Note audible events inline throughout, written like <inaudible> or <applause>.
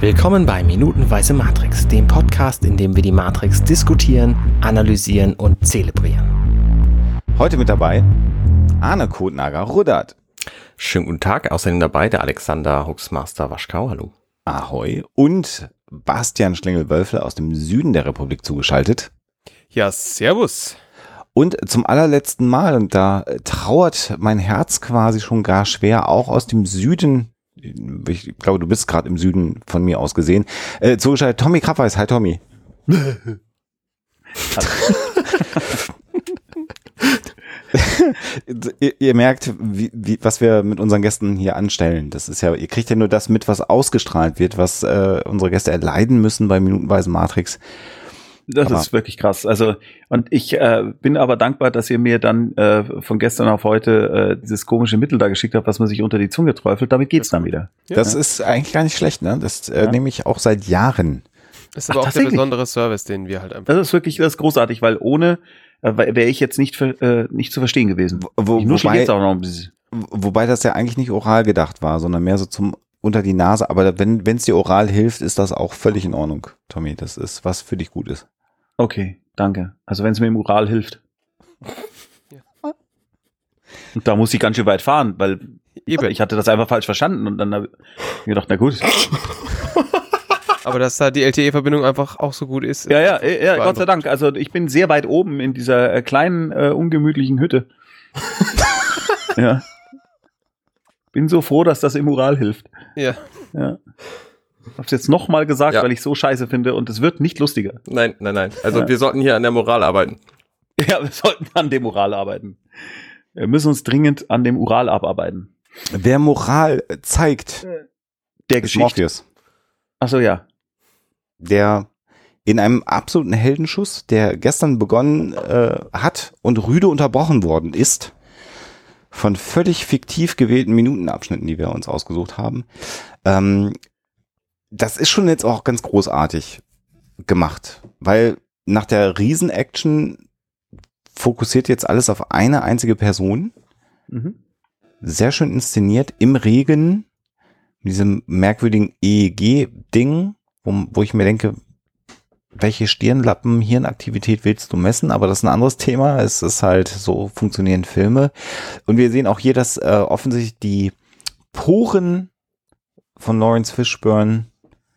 Willkommen bei Minutenweise Matrix, dem Podcast, in dem wir die Matrix diskutieren, analysieren und zelebrieren. Heute mit dabei Arne Kotnager Ruddert. Schönen guten Tag, außerdem dabei der Alexander Huxmaster Waschkau, hallo. Ahoi. Und Bastian Schlingel-Wölfle aus dem Süden der Republik zugeschaltet. Ja, servus. Und zum allerletzten Mal, und da trauert mein Herz quasi schon gar schwer, auch aus dem Süden ich glaube, du bist gerade im Süden von mir aus gesehen. Äh, zugeschaltet Tommy Krabweis. Hi Tommy. <laughs> ihr, ihr, merkt, wie, wie, was wir mit unseren Gästen hier anstellen. Das ist ja, ihr kriegt ja nur das mit, was ausgestrahlt wird, was äh, unsere Gäste erleiden müssen bei Minutenweise Matrix. Das aber ist wirklich krass. Also, und ich äh, bin aber dankbar, dass ihr mir dann äh, von gestern auf heute äh, dieses komische Mittel da geschickt habt, was man sich unter die Zunge träufelt. Damit geht's dann wieder. Ja. Das ist eigentlich gar nicht schlecht, ne? Das äh, ja. nehme ich auch seit Jahren. Das ist aber Ach, auch der besondere Service, den wir halt einfach. Das ist wirklich das ist großartig, weil ohne äh, wäre ich jetzt nicht für, äh, nicht zu verstehen gewesen. Wo, ich wobei, jetzt auch noch ein bisschen. Wobei das ja eigentlich nicht oral gedacht war, sondern mehr so zum unter die Nase. Aber wenn es dir oral hilft, ist das auch völlig in Ordnung, Tommy. Das ist was für dich gut ist. Okay, danke. Also wenn es mir im Ural hilft. <laughs> Ja. Und da muss ich ganz schön weit fahren, weil Eben. ich hatte das einfach falsch verstanden und dann habe ich gedacht, na gut. <laughs> Aber dass da die LTE-Verbindung einfach auch so gut ist. Ja, ja, ja, Gott sei Dank. Also ich bin sehr weit oben in dieser äh, kleinen, äh, ungemütlichen Hütte. <laughs> ja. Bin so froh, dass das im Ural hilft. Ja. Ja. Hab's jetzt nochmal gesagt, ja. weil ich so scheiße finde und es wird nicht lustiger. Nein, nein, nein. Also ja. wir sollten hier an der Moral arbeiten. <laughs> Ja, wir sollten an dem Moral arbeiten. Wir müssen uns dringend an dem Ural abarbeiten. Wer Moral zeigt, der Geschichte. Morpheus. Ach so, ja. Der in einem absoluten Heldenschuss, der gestern begonnen äh, hat und rüde unterbrochen worden ist, von völlig fiktiv gewählten Minutenabschnitten, die wir uns ausgesucht haben, ähm, das ist schon jetzt auch ganz großartig gemacht, weil nach der Riesen-Action fokussiert jetzt alles auf eine einzige Person. Mhm. Sehr schön inszeniert im Regen, mit diesem merkwürdigen EEG-Ding, wo, wo ich mir denke, welche Stirnlappen Hirnaktivität willst du messen? Aber das ist ein anderes Thema. Es ist halt so funktionieren Filme. Und wir sehen auch hier, dass äh, offensichtlich die Poren von Lawrence Fishburne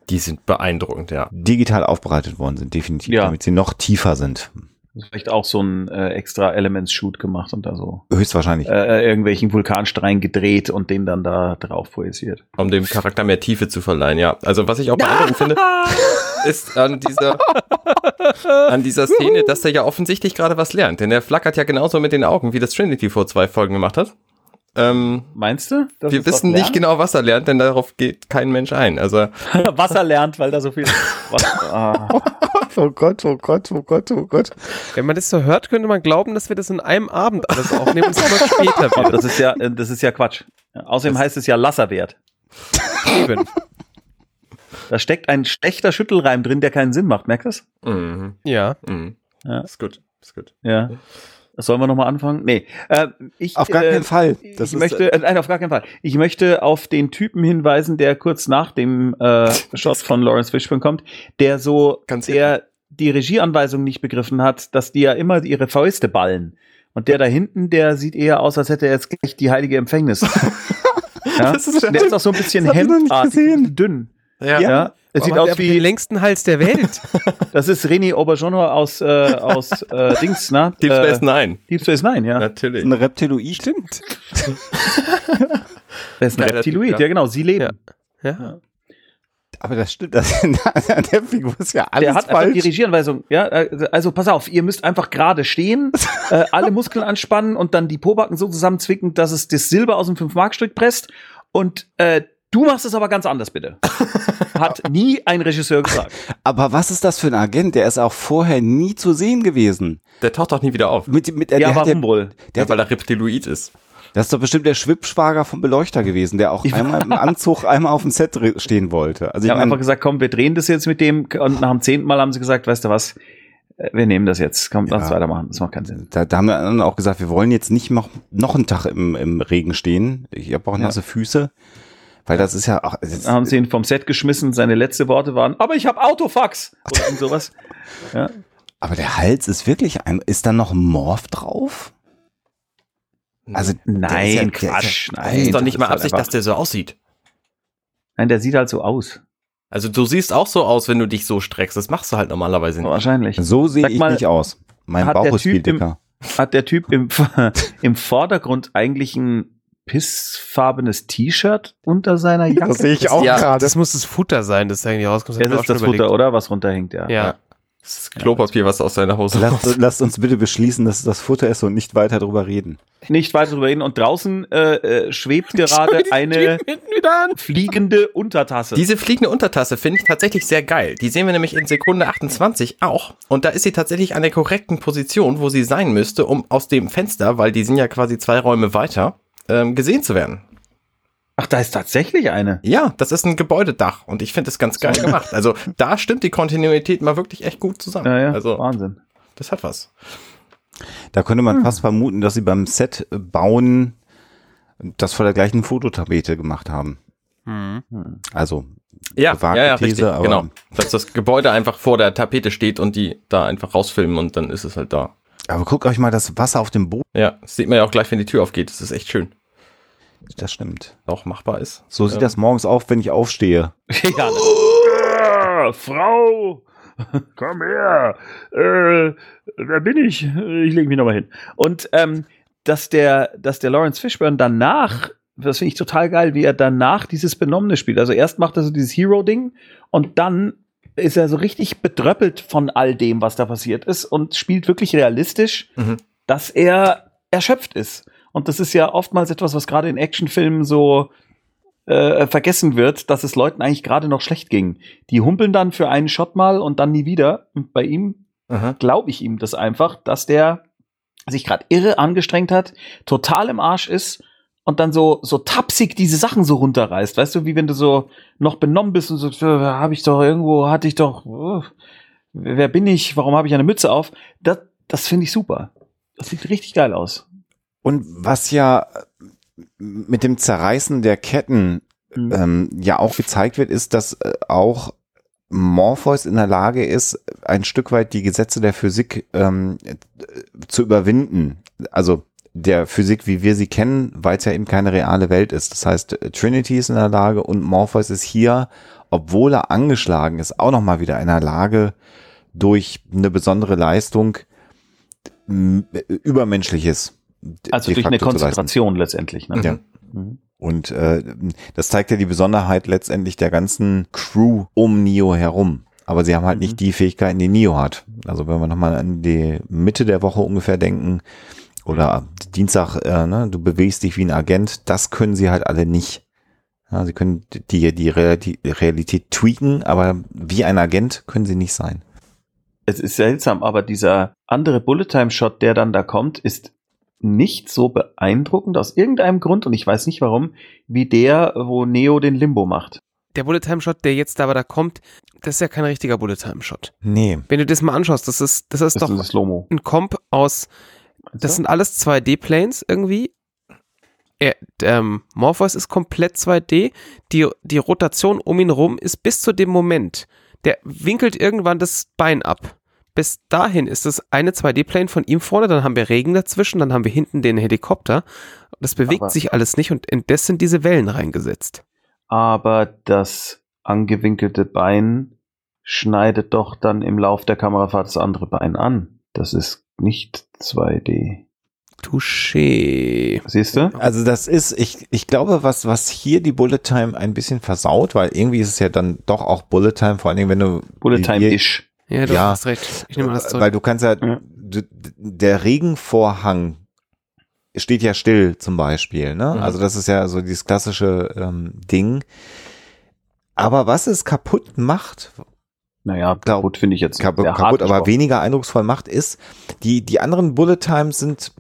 die sind beeindruckend, ja. Digital aufbereitet worden sind, definitiv, ja. damit sie noch tiefer sind. Vielleicht auch so ein äh, extra Elements-Shoot gemacht und da so. Höchstwahrscheinlich. Äh, äh irgendwelchen Vulkanstein gedreht und den dann da drauf projiziert. Um dem Charakter mehr Tiefe zu verleihen, ja. Also was ich auch beeindruckend finde, <laughs> ist an dieser, an dieser Szene, dass er ja offensichtlich gerade was lernt. Denn er flackert ja genauso mit den Augen, wie das Trinity vor zwei Folgen gemacht hat. Ähm, Meinst du? Wir wissen nicht genau, was er lernt, denn darauf geht kein Mensch ein. Also <laughs> was er lernt, weil da so viel. ah. <laughs> Oh Gott, oh Gott, oh Gott, oh Gott. Wenn man das so hört, könnte man glauben, dass wir das in einem Abend alles aufnehmen und es immer später wird. Das ist ja, äh, das ist ja Quatsch. Außerdem das heißt es ja Lasserwert. Eben. Da steckt ein schlechter Schüttelreim drin, der keinen Sinn macht. Merkst du das? Mhm. Ja. Mhm. ja. Ist gut. Ist gut. Ja. Sollen wir nochmal anfangen? Nee. Äh, ich, auf gar äh, keinen Fall. Das ich möchte, äh, nein, auf gar keinen Fall. Ich möchte auf den Typen hinweisen, der kurz nach dem äh, <laughs> Shot von Lawrence Fishburne kommt, der so, Ganz der die Regieanweisung nicht begriffen hat, dass die ja immer ihre Fäuste ballen. Und der da hinten, der sieht eher aus, als hätte er jetzt gleich die heilige Empfängnis. <laughs> ja? Das ist der ist auch so ein bisschen hemdartig, dünn. Ja. ja. Es sieht aus wie den längsten Hals der Welt. <laughs> das ist René Auberjono aus äh, aus äh, Dings, ne? Deep Space äh, Nine. Deep Space Nine, ja. Natürlich. Ein Reptiloid. Stimmt. <laughs> das ist ein Reptiloid, ja genau. Sie leben. Ja. ja. Aber das stimmt, das, an <laughs> der Figur ist ja alles Der hat falsch. die Regieanweisung. Ja, äh, also pass auf, ihr müsst einfach gerade stehen, äh, alle Muskeln anspannen und dann die Pobacken so zusammenzwicken, dass es das Silber aus dem 5-Mark-Stück presst und äh, Du machst es aber ganz anders, bitte. <laughs> Hat nie ein Regisseur gesagt. Aber was ist das für ein Agent? Der ist auch vorher nie zu sehen gewesen. Der taucht doch nie wieder auf. Mit, mit, ja, der warum der, wohl? Der, ja, weil er Reptiloid ist. Das ist doch bestimmt der Schwippschwager vom Beleuchter gewesen, der auch einmal im Anzug <laughs> einmal auf dem Set stehen wollte. Also ich habe einfach gesagt, komm, wir drehen das jetzt mit dem. Und nach dem zehnten Mal haben sie gesagt, weißt du was, äh, wir nehmen das jetzt. Komm, lass ja, weitermachen. Das macht keinen Sinn. Da, da haben wir dann auch gesagt, wir wollen jetzt nicht noch, noch einen Tag im, im Regen stehen. Ich habe auch nasse ja. Füße Weil das ist ja auch. Dann haben sie ihn vom Set geschmissen, seine letzten Worte waren, aber ich habe Autofax und sowas. <laughs> Ja. Aber der Hals ist wirklich ein. Ist da noch Morph drauf? Also nein, ja, Quatsch. nein, das ist doch nicht mal Absicht, dass der so aussieht. Nein, der sieht halt so aus. Also du siehst auch so aus, wenn du dich so streckst. Das machst du halt normalerweise nicht. Wahrscheinlich. So sehe ich mal, nicht aus. Mein Bauch ist viel dicker. Im, hat der Typ im, <laughs> im Vordergrund eigentlich ein pissfarbenes T-Shirt unter seiner Jacke? Das sehe ich auch ja, gerade. Das muss das Futter sein, das eigentlich rauskommt. Das, das ist das Futter, oder? Was runterhängt, ja. Ja. Das ist Klopapier, was aus seiner Hose lasst, lasst uns bitte beschließen, dass es das Futter ist und nicht weiter drüber reden. Nicht weiter drüber reden. Und draußen äh, äh, schwebt gerade eine fliegende Untertasse. Diese fliegende Untertasse finde ich tatsächlich sehr geil. Die sehen wir nämlich in Sekunde 28 auch. Und da ist sie tatsächlich an der korrekten Position, wo sie sein müsste, um aus dem Fenster, weil die sind ja quasi zwei Räume weiter, ähm, gesehen zu werden. Ach, da ist tatsächlich eine. Ja, das ist ein Gebäudedach und ich finde das ganz geil gemacht. Also da stimmt die Kontinuität mal wirklich echt gut zusammen. Ja, ja, also, Wahnsinn. Das hat was. Da könnte man hm. fast vermuten, dass sie beim Set bauen das vor der gleichen Fototapete gemacht haben. Hm. Also ja, ja, ja, These, richtig, aber genau. Dass das Gebäude einfach vor der Tapete steht und die da einfach rausfilmen und dann ist es halt da. Aber guckt euch mal das Wasser auf dem Boden. Ja, das sieht man ja auch gleich, wenn die Tür aufgeht. Das ist echt schön. Das stimmt. Auch machbar ist. So sieht ähm. das morgens auf, wenn ich aufstehe. <laughs> ja, oh, Frau, komm her. Äh, wer bin ich? Ich lege mich nochmal hin. Und ähm, dass der, dass der Lawrence Fishburne danach, das finde ich total geil, wie er danach dieses Benommene spielt. Also erst macht er so dieses Hero-Ding und dann ist er so richtig bedröppelt von all dem, was da passiert ist und spielt wirklich realistisch, mhm. dass er erschöpft ist. Und das ist ja oftmals etwas, was gerade in Actionfilmen so äh, vergessen wird, dass es Leuten eigentlich gerade noch schlecht ging. Die humpeln dann für einen Shot mal und dann nie wieder. Und bei ihm glaube ich ihm das einfach, dass der sich gerade irre angestrengt hat, total im Arsch ist und dann so so tapsig diese Sachen so runterreißt, weißt du, wie wenn du so noch benommen bist und so habe ich doch irgendwo hatte ich doch uh, wer bin ich, warum habe ich eine Mütze auf? Das das finde ich super. Das sieht richtig geil aus. Und was ja mit dem Zerreißen der Ketten mhm. ähm, ja auch gezeigt wird, ist, dass äh, auch Morpheus in der Lage ist, ein Stück weit die Gesetze der Physik ähm, zu überwinden. Also der Physik, wie wir sie kennen, weil es ja eben keine reale Welt ist. Das heißt, Trinity ist in der Lage und Morpheus ist hier, obwohl er angeschlagen ist, auch nochmal wieder in der Lage, durch eine besondere Leistung Übermenschliches also durch eine Konzentration letztendlich. Ne? Ja. Mhm. Und äh, das zeigt ja die Besonderheit letztendlich der ganzen Crew um Neo herum. Aber sie haben halt mhm. nicht die Fähigkeiten, die Neo hat. Also wenn wir nochmal an die Mitte der Woche ungefähr denken, oder Dienstag, äh, ne, du bewegst dich wie ein Agent, das können sie halt alle nicht. Ja, sie können die, die Realität tweaken, aber wie ein Agent können sie nicht sein. Es ist seltsam, aber dieser andere Bullet-Time-Shot, der dann da kommt, ist nicht so beeindruckend aus irgendeinem Grund und ich weiß nicht warum, wie der, wo Neo den Limbo macht. Der Bullet Time Shot, der jetzt aber da kommt, das ist ja kein richtiger Bullet Time Shot. Nee. Wenn du das mal anschaust, das ist, das ist das doch ist ein Comp aus, das sind alles 2D-Planes irgendwie. Er, ähm, Morpheus ist komplett 2D. Die, die Rotation um ihn rum ist bis zu dem Moment. Der winkelt irgendwann das Bein ab bis dahin ist es eine 2D-Plane von ihm vorne, dann haben wir Regen dazwischen, dann haben wir hinten den Helikopter. Das bewegt aber, sich alles nicht und in das sind diese Wellen reingesetzt. Aber das angewinkelte Bein schneidet doch dann im Lauf der Kamerafahrt das andere Bein an. Das ist nicht 2D. Touché. Siehst du? Also das ist, ich, ich glaube, was, was hier die Bullet Time ein bisschen versaut, weil irgendwie ist es ja dann doch auch Bullet Time, vor allen Dingen, wenn du Bullet Time ist. Ja, du ja, hast recht. Ich nehme das zurück. Weil du kannst ja, ja. der Regenvorhang steht ja still zum Beispiel. Ne? Mhm. Also das ist ja so dieses klassische ähm, Ding. Aber was es kaputt macht, naja, kaputt finde ich jetzt kaputt, kaputt aber weniger eindrucksvoll macht, ist, die, die anderen Bullet Times sind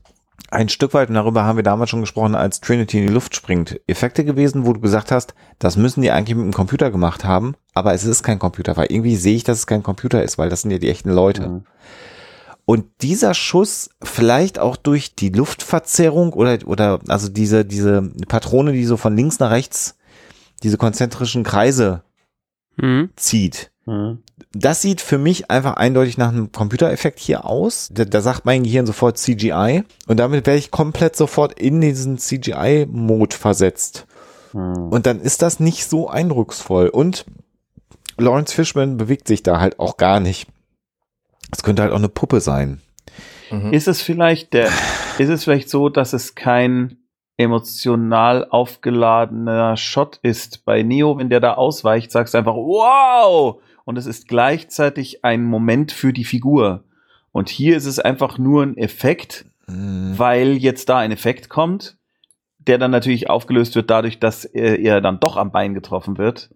ein Stück weit, und darüber haben wir damals schon gesprochen, als Trinity in die Luft springt, Effekte gewesen, wo du gesagt hast, das müssen die eigentlich mit dem Computer gemacht haben, aber es ist kein Computer, weil irgendwie sehe ich, dass es kein Computer ist, weil das sind ja die echten Leute. Mhm. Und dieser Schuss, vielleicht auch durch die Luftverzerrung oder, oder, also diese, diese Patrone, die so von links nach rechts diese konzentrischen Kreise Mhm. zieht. Mhm. Das sieht für mich einfach eindeutig nach einem Computereffekt hier aus. Da, da sagt mein Gehirn sofort CGI und damit werde ich komplett sofort in diesen CGI-Mode versetzt. Mhm. Und dann ist das nicht so eindrucksvoll. Und Lawrence Fishman bewegt sich da halt auch gar nicht. Es könnte halt auch eine Puppe sein. Mhm. Ist es vielleicht der, <sighs> ist es vielleicht so, dass es kein emotional aufgeladener Shot ist? Bei Neo, wenn der da ausweicht, sagst du einfach wow! Und es ist gleichzeitig ein Moment für die Figur. Und hier ist es einfach nur ein Effekt, Hm. weil jetzt da ein Effekt kommt, der dann natürlich aufgelöst wird dadurch, dass er, er dann doch am Bein getroffen wird.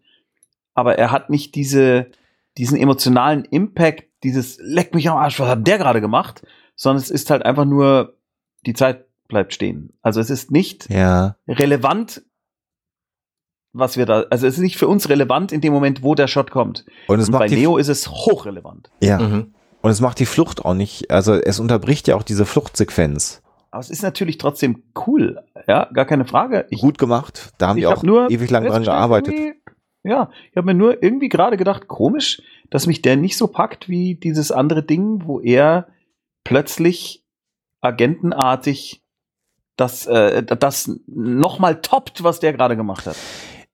Aber er hat nicht diese, diesen emotionalen Impact, dieses leck mich am Arsch, was hat der gerade gemacht? Sondern es ist halt einfach nur, die Zeit bleibt stehen. Also es ist nicht Ja. relevant, was wir da, also es ist nicht für uns relevant in dem Moment, wo der Shot kommt. Und es Und bei macht die, Neo ist es hochrelevant. ja. Mhm. Und es macht die Flucht auch nicht, also es unterbricht ja auch diese Fluchtsequenz. Aber es ist natürlich trotzdem cool, ja, gar keine Frage. Ich, Gut gemacht. Da haben die hab auch ewig lang dran gearbeitet. Ja, ich habe mir nur irgendwie gerade gedacht, komisch, dass mich der nicht so packt wie dieses andere Ding, wo er plötzlich agentenartig das, äh, das nochmal toppt, was der gerade gemacht hat.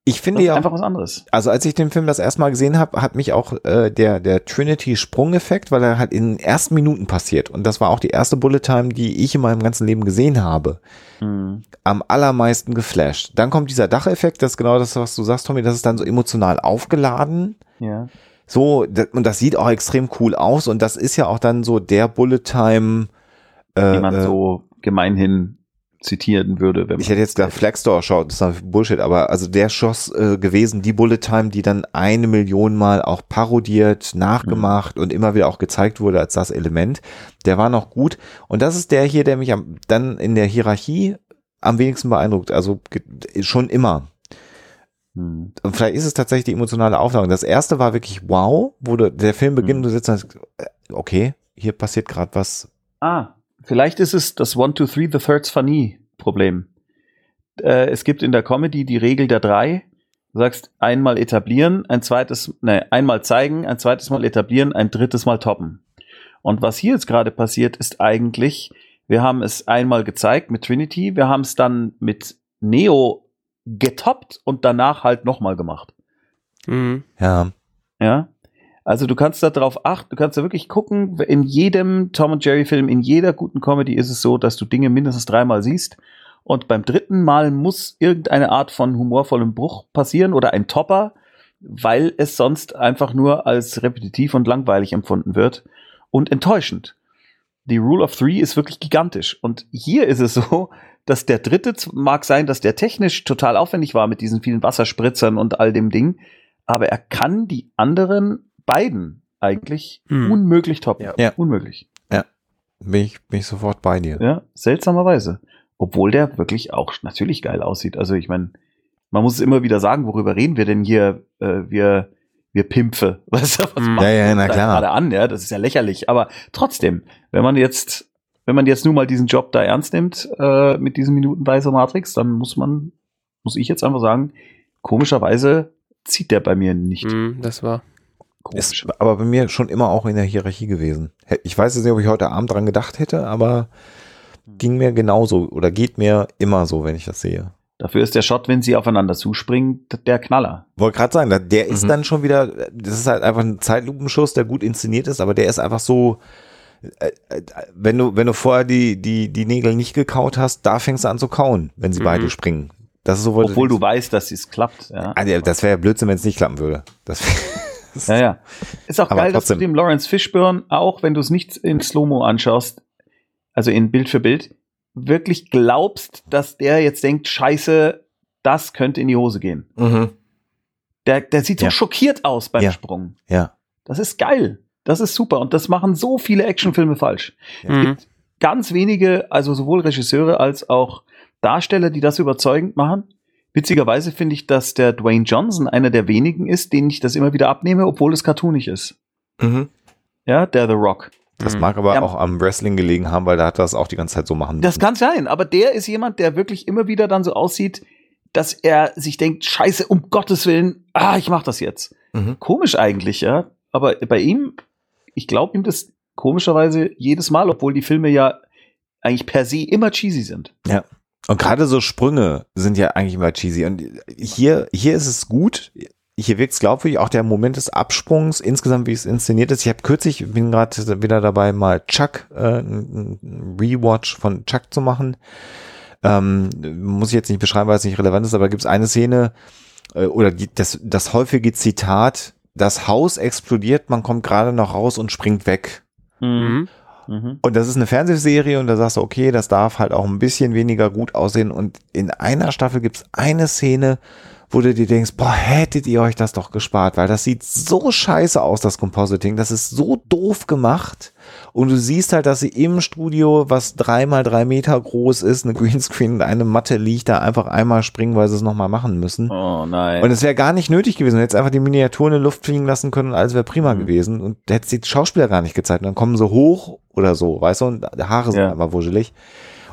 Ich Das finde ist ja, einfach was anderes. also als ich den Film das erste Mal gesehen habe, hat mich auch äh, der, der Trinity-Sprung-Effekt, weil er halt in den ersten Minuten passiert. Und das war auch die erste Bullet Time, die ich in meinem ganzen Leben gesehen habe. Hm. am allermeisten geflasht. Dann kommt dieser Dacheffekt, das ist genau das, was du sagst, Tommy, das ist dann so emotional aufgeladen. Ja. So, und das sieht auch extrem cool aus und das ist ja auch dann so der Bullet Time. Äh, Wie man äh, so gemeinhin zitieren würde, wenn ich hätte jetzt gesagt, Flagstore schaut, das ist Bullshit, aber also der Schoss äh, gewesen, die Bullet Time, die dann eine Million Mal auch parodiert, nachgemacht und immer wieder auch gezeigt wurde als das Element, der war noch gut. Und das ist der hier, der mich am, dann in der Hierarchie am wenigsten beeindruckt. Also schon immer. Hm. Und vielleicht ist es tatsächlich die emotionale Aufladung. Das erste war wirklich wow, wo du, der Film beginnt und du sitzt und sagst, äh, okay, hier passiert gerade was. Ah, vielleicht ist es das One, Two, Three, the Third's Funny Problem. Äh, es gibt in der Comedy die Regel der drei. Du sagst einmal etablieren, ein zweites, ne, einmal zeigen, ein zweites Mal etablieren, ein drittes Mal toppen. Und was hier jetzt gerade passiert, ist eigentlich, wir haben es einmal gezeigt mit Trinity, wir haben es dann mit Neo getoppt und danach halt nochmal gemacht. Mhm. Ja. Ja. Also du kannst da drauf achten, du kannst da wirklich gucken, in jedem Tom und Jerry Film, in jeder guten Comedy ist es so, dass du Dinge mindestens dreimal siehst. Und beim dritten Mal muss irgendeine Art von humorvollem Bruch passieren oder ein Topper, weil es sonst einfach nur als repetitiv und langweilig empfunden wird. Und enttäuschend. Die Rule of Three ist wirklich gigantisch. Und hier ist es so, dass der dritte mag sein, dass der technisch total aufwendig war mit diesen vielen Wasserspritzern und all dem Ding, aber er kann die anderen beiden eigentlich Hm. unmöglich toppen. Ja. Ja. Unmöglich. Bin ich, bin ich sofort bei dir. Ja, seltsamerweise. Obwohl der wirklich auch natürlich geil aussieht. Also ich meine, man muss es immer wieder sagen, worüber reden wir denn hier, äh, wir, wir Pimpfe. <laughs> Weißt du, was Hm. machen Ja, ja, wir na klar. gerade an, ja, das ist ja lächerlich. Aber trotzdem, wenn man jetzt, wenn man jetzt nur mal diesen Job da ernst nimmt, äh, mit diesem minutenweise Matrix, dann muss man, muss ich jetzt einfach sagen, komischerweise zieht der bei mir nicht. Mhm, das war. Ist aber bei mir schon immer auch in der Hierarchie gewesen. Ich weiß jetzt nicht, ob ich heute Abend dran gedacht hätte, aber ging mir genauso oder geht mir immer so, wenn ich das sehe. Dafür ist der Shot, wenn sie aufeinander zuspringen, der Knaller. Wollte gerade sagen, der ist Mhm. dann schon wieder, das ist halt einfach ein Zeitlupenschuss, der gut inszeniert ist, aber der ist einfach so, äh, äh, wenn du, wenn du vorher die, die, die Nägel nicht gekaut hast, da fängst du an zu kauen, wenn sie Mhm. beide springen. Das ist so, wo Obwohl du weißt, dass es klappt. Ja. ja, das wäre ja Blödsinn, wenn es nicht klappen würde. Das <laughs> <laughs> Ja, ja. Ist auch Aber geil, dass du trotzdem. dem Lawrence Fishburne, auch wenn du es nicht in Slow-Mo anschaust, also in Bild für Bild, wirklich glaubst, dass der jetzt denkt, scheiße, das könnte in die Hose gehen. Mhm. Der, der sieht so Ja. schockiert aus beim Ja. Sprung. ja. Das ist geil. Das ist super. Und das machen so viele Actionfilme falsch. Es Mhm. gibt ganz wenige, also sowohl Regisseure als auch Darsteller, die das überzeugend machen. Witzigerweise finde ich, dass der Dwayne Johnson einer der wenigen ist, denen ich das immer wieder abnehme, obwohl es cartoonig ist. Mhm. Ja, der The Rock. Das Mhm. mag aber Ja. auch am Wrestling gelegen haben, weil da hat das auch die ganze Zeit so machen Das müssen. kann sein, aber der ist jemand, der wirklich immer wieder dann so aussieht, dass er sich denkt, scheiße, um Gottes Willen, ah, ich mach das jetzt. Mhm. Komisch eigentlich, ja. Aber bei ihm, ich glaube ihm das komischerweise jedes Mal, obwohl die Filme ja eigentlich per se immer cheesy sind. Ja. Und gerade so Sprünge sind ja eigentlich immer cheesy. Und hier, hier ist es gut. Hier wirkt es glaubwürdig. Auch der Moment des Absprungs, insgesamt, wie es inszeniert ist. Ich habe kürzlich, bin gerade wieder dabei, mal Chuck, äh, ein Rewatch von Chuck zu machen. Ähm, muss ich jetzt nicht beschreiben, weil es nicht relevant ist, aber gibt es eine Szene, äh, oder die, das, das häufige Zitat, das Haus explodiert, man kommt gerade noch raus und springt weg. Mhm. Mhm. Und das ist eine Fernsehserie und da sagst du, okay, das darf halt auch ein bisschen weniger gut aussehen. Und in einer Staffel gibt's eine Szene, wo du dir denkst, boah, hättet ihr euch das doch gespart, weil das sieht so scheiße aus, das Compositing. Das ist so doof gemacht. Und du siehst halt, dass sie im Studio, was dreimal drei Meter groß ist, eine Greenscreen und eine Matte liegt, da einfach einmal springen, weil sie es nochmal machen müssen. Oh nein. Und es wäre gar nicht nötig gewesen. Du hättest einfach die Miniaturen in die Luft fliegen lassen können, alles wäre prima Mhm. gewesen. Und hättest die Schauspieler gar nicht gezeigt. Und dann kommen sie hoch oder so, weißt du, und die Haare sind Ja. aber wuschelig.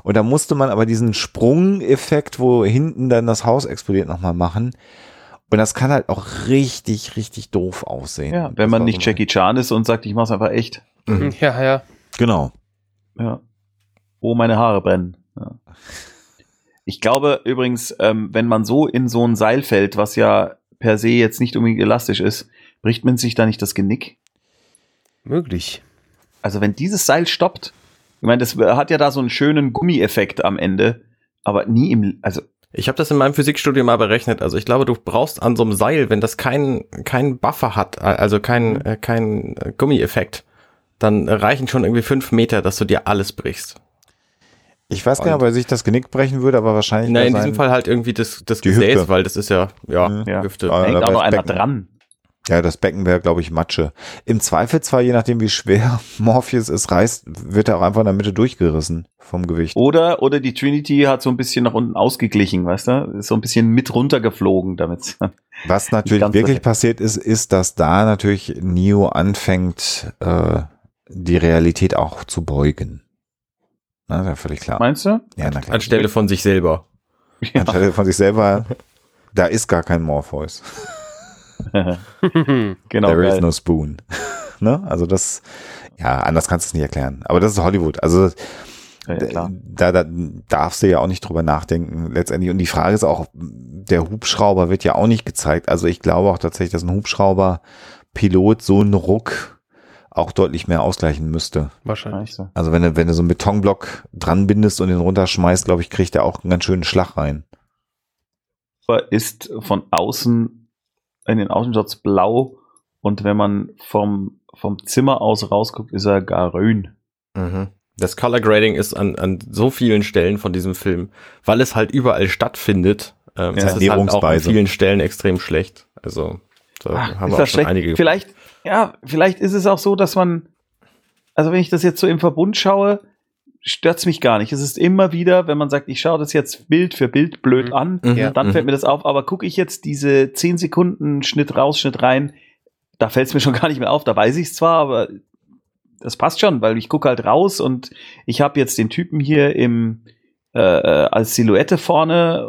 Und da musste man aber diesen Sprungeffekt, wo hinten dann das Haus explodiert, nochmal machen. Und das kann halt auch richtig, richtig doof aussehen. ja, wenn man nicht so- Jackie Chan ist und sagt, ich mach's einfach echt. Mhm. Ja, ja. Genau. Ja. Wo meine Haare brennen. Ja. Ich glaube übrigens, ähm, wenn man so in so ein Seil fällt, was ja per se jetzt nicht unbedingt elastisch ist, bricht man sich da nicht das Genick? Möglich. Also wenn dieses Seil stoppt, ich meine, das hat ja da so einen schönen Gummieffekt am Ende, aber nie im, also Ich habe das in meinem Physikstudium mal berechnet. Also ich glaube, du brauchst an so einem Seil, wenn das keinen keinen Buffer hat, also keinen äh, keinen äh, Gummieffekt, dann reichen schon irgendwie fünf Meter, dass du dir alles brichst. Ich weiß gar nicht, ob er sich das Genick brechen würde, aber wahrscheinlich. Na, in diesem Fall halt irgendwie das, das Die Gesäß, Hüfte. weil das ist ja, ja, Mhm. ja, Hüfte. Ah, hängt da auch noch einer Becken. dran. Ja, das Becken wäre, glaube ich, Matsche. Im Zweifelsfall, je nachdem, wie schwer <laughs> Morpheus es reißt, wird er auch einfach in der Mitte durchgerissen vom Gewicht. Oder, oder die Trinity hat so ein bisschen nach unten ausgeglichen, weißt du? Ist so ein bisschen mit runtergeflogen damit. <laughs> Was natürlich wirklich passiert ist, ist, dass da natürlich Neo anfängt, äh, die Realität auch zu beugen. Na, ist ja völlig klar. Meinst du? ja, na klar. Anstelle von sich selber. Ja. Anstelle von sich selber, <laughs> da ist gar kein Morpheus. <laughs> genau. There is geil. no spoon. <laughs> ne? Also das, ja, anders kannst du es nicht erklären. Aber das ist Hollywood. Also ja, da, da darfst du ja auch nicht drüber nachdenken letztendlich. Und die Frage ist auch, der Hubschrauber wird ja auch nicht gezeigt. Also ich glaube auch tatsächlich, dass ein Hubschrauberpilot so einen Ruck auch deutlich mehr ausgleichen müsste. Wahrscheinlich. Du? Also wenn du, wenn du so einen Betonblock dran bindest und den runterschmeißt, glaube ich, kriegt er auch einen ganz schönen Schlag rein. Aber ist von außen in den Außenshots blau und wenn man vom, vom Zimmer aus rausguckt, ist er gar grün. Mhm. Das Color Grading ist an, an so vielen Stellen von diesem Film, weil es halt überall stattfindet, ähm, Ja. ist es halt auch an vielen Stellen extrem schlecht. Also da Ach, haben ist wir auch schon schlecht? einige. Vielleicht, ja, vielleicht ist es auch so, dass man, also wenn ich das jetzt so im Verbund schaue, stört's mich gar nicht. Es ist immer wieder, wenn man sagt, ich schaue das jetzt Bild für Bild blöd Mhm. an, Mhm, dann mhm. fällt mir das auf. Aber gucke ich jetzt diese 10 Sekunden Schnitt raus, Schnitt rein, da fällt es mir schon <laughs> gar nicht mehr auf. Da weiß ich es zwar, aber das passt schon, weil ich gucke halt raus und ich habe jetzt den Typen hier im äh, äh, als Silhouette vorne.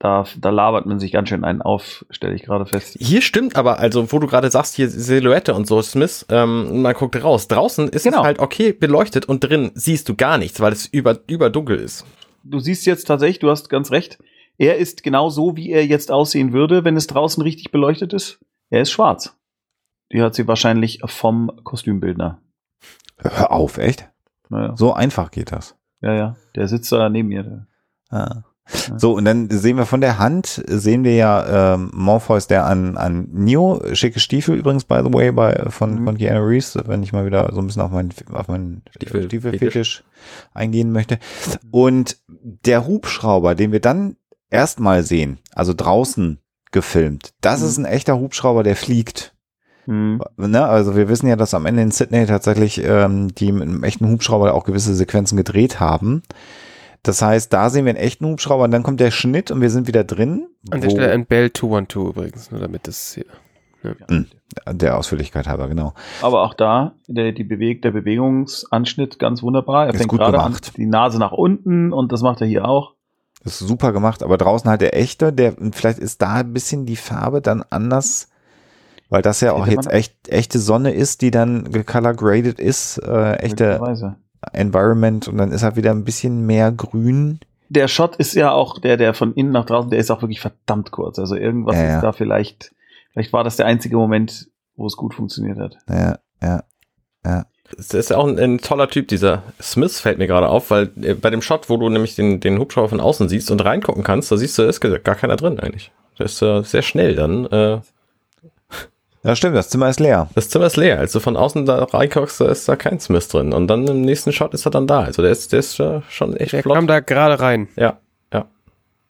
Da, da labert man sich ganz schön einen auf, stelle ich gerade fest. Hier stimmt aber, also wo du gerade sagst, hier Silhouette und so, Smith, ähm, man guckt raus. Draußen ist Genau. es halt okay beleuchtet und drin siehst du gar nichts, weil es über, überdunkel ist. du siehst jetzt tatsächlich, du hast ganz recht, er ist genau so, wie er jetzt aussehen würde, wenn es draußen richtig beleuchtet ist. Er ist schwarz. Die hat sie wahrscheinlich vom Kostümbildner. Hör auf, echt? Naja. So einfach geht das. Ja, ja. Der sitzt da neben mir. Ah. So, und dann sehen wir von der Hand, sehen wir ja ähm, Morpheus, der an, an Neo, schicke Stiefel übrigens, by the way, bei, von, Mhm. von Keanu Reeves, wenn ich mal wieder so ein bisschen auf meinen, auf meinen Stiefel- Stiefelfetisch eingehen möchte. Und der Hubschrauber, den wir dann erstmal sehen, also draußen gefilmt, das Mhm. ist ein echter Hubschrauber, der fliegt. Hm. Ne? Also wir wissen ja, dass am Ende in Sydney tatsächlich ähm, die mit einem echten Hubschrauber auch gewisse Sequenzen gedreht haben. Das heißt, da sehen wir einen echten Hubschrauber und dann kommt der Schnitt und wir sind wieder drin. An der Stelle ein Bell 212 übrigens, nur damit das hier. der Ausführlichkeit halber, genau. Aber auch da, der, die Beweg der Bewegungsanschnitt ganz wunderbar. Er Ist fängt gut gerade an, gemacht. die Nase nach unten und das macht er hier auch. ist super gemacht, aber draußen halt der echte, der, vielleicht ist da ein bisschen die Farbe dann anders, weil das ja auch jetzt echt, echte Sonne ist, die dann color graded ist, äh, echte. Environment und dann ist halt wieder ein bisschen mehr grün. Der Shot ist ja auch, der, der von innen nach draußen, der ist auch wirklich verdammt kurz. Also irgendwas Ja, ja. ist da vielleicht, vielleicht war das der einzige Moment, wo es gut funktioniert hat. Ja, ja. Das ist ja auch ein, ein toller Typ, dieser Smith fällt mir gerade auf, weil äh, bei dem Shot, wo du nämlich den, den Hubschrauber von außen siehst und reingucken kannst, da siehst du, da ist gar keiner drin eigentlich. Der ist äh, sehr schnell dann. Äh, Ja, stimmt, das Zimmer ist leer. das Zimmer ist leer. Als du von außen da reinguckst, da ist da kein Smith drin. Und dann im nächsten Shot ist er dann da. Also der ist, der ist äh, schon echt Der flott. kam da gerade rein. ja.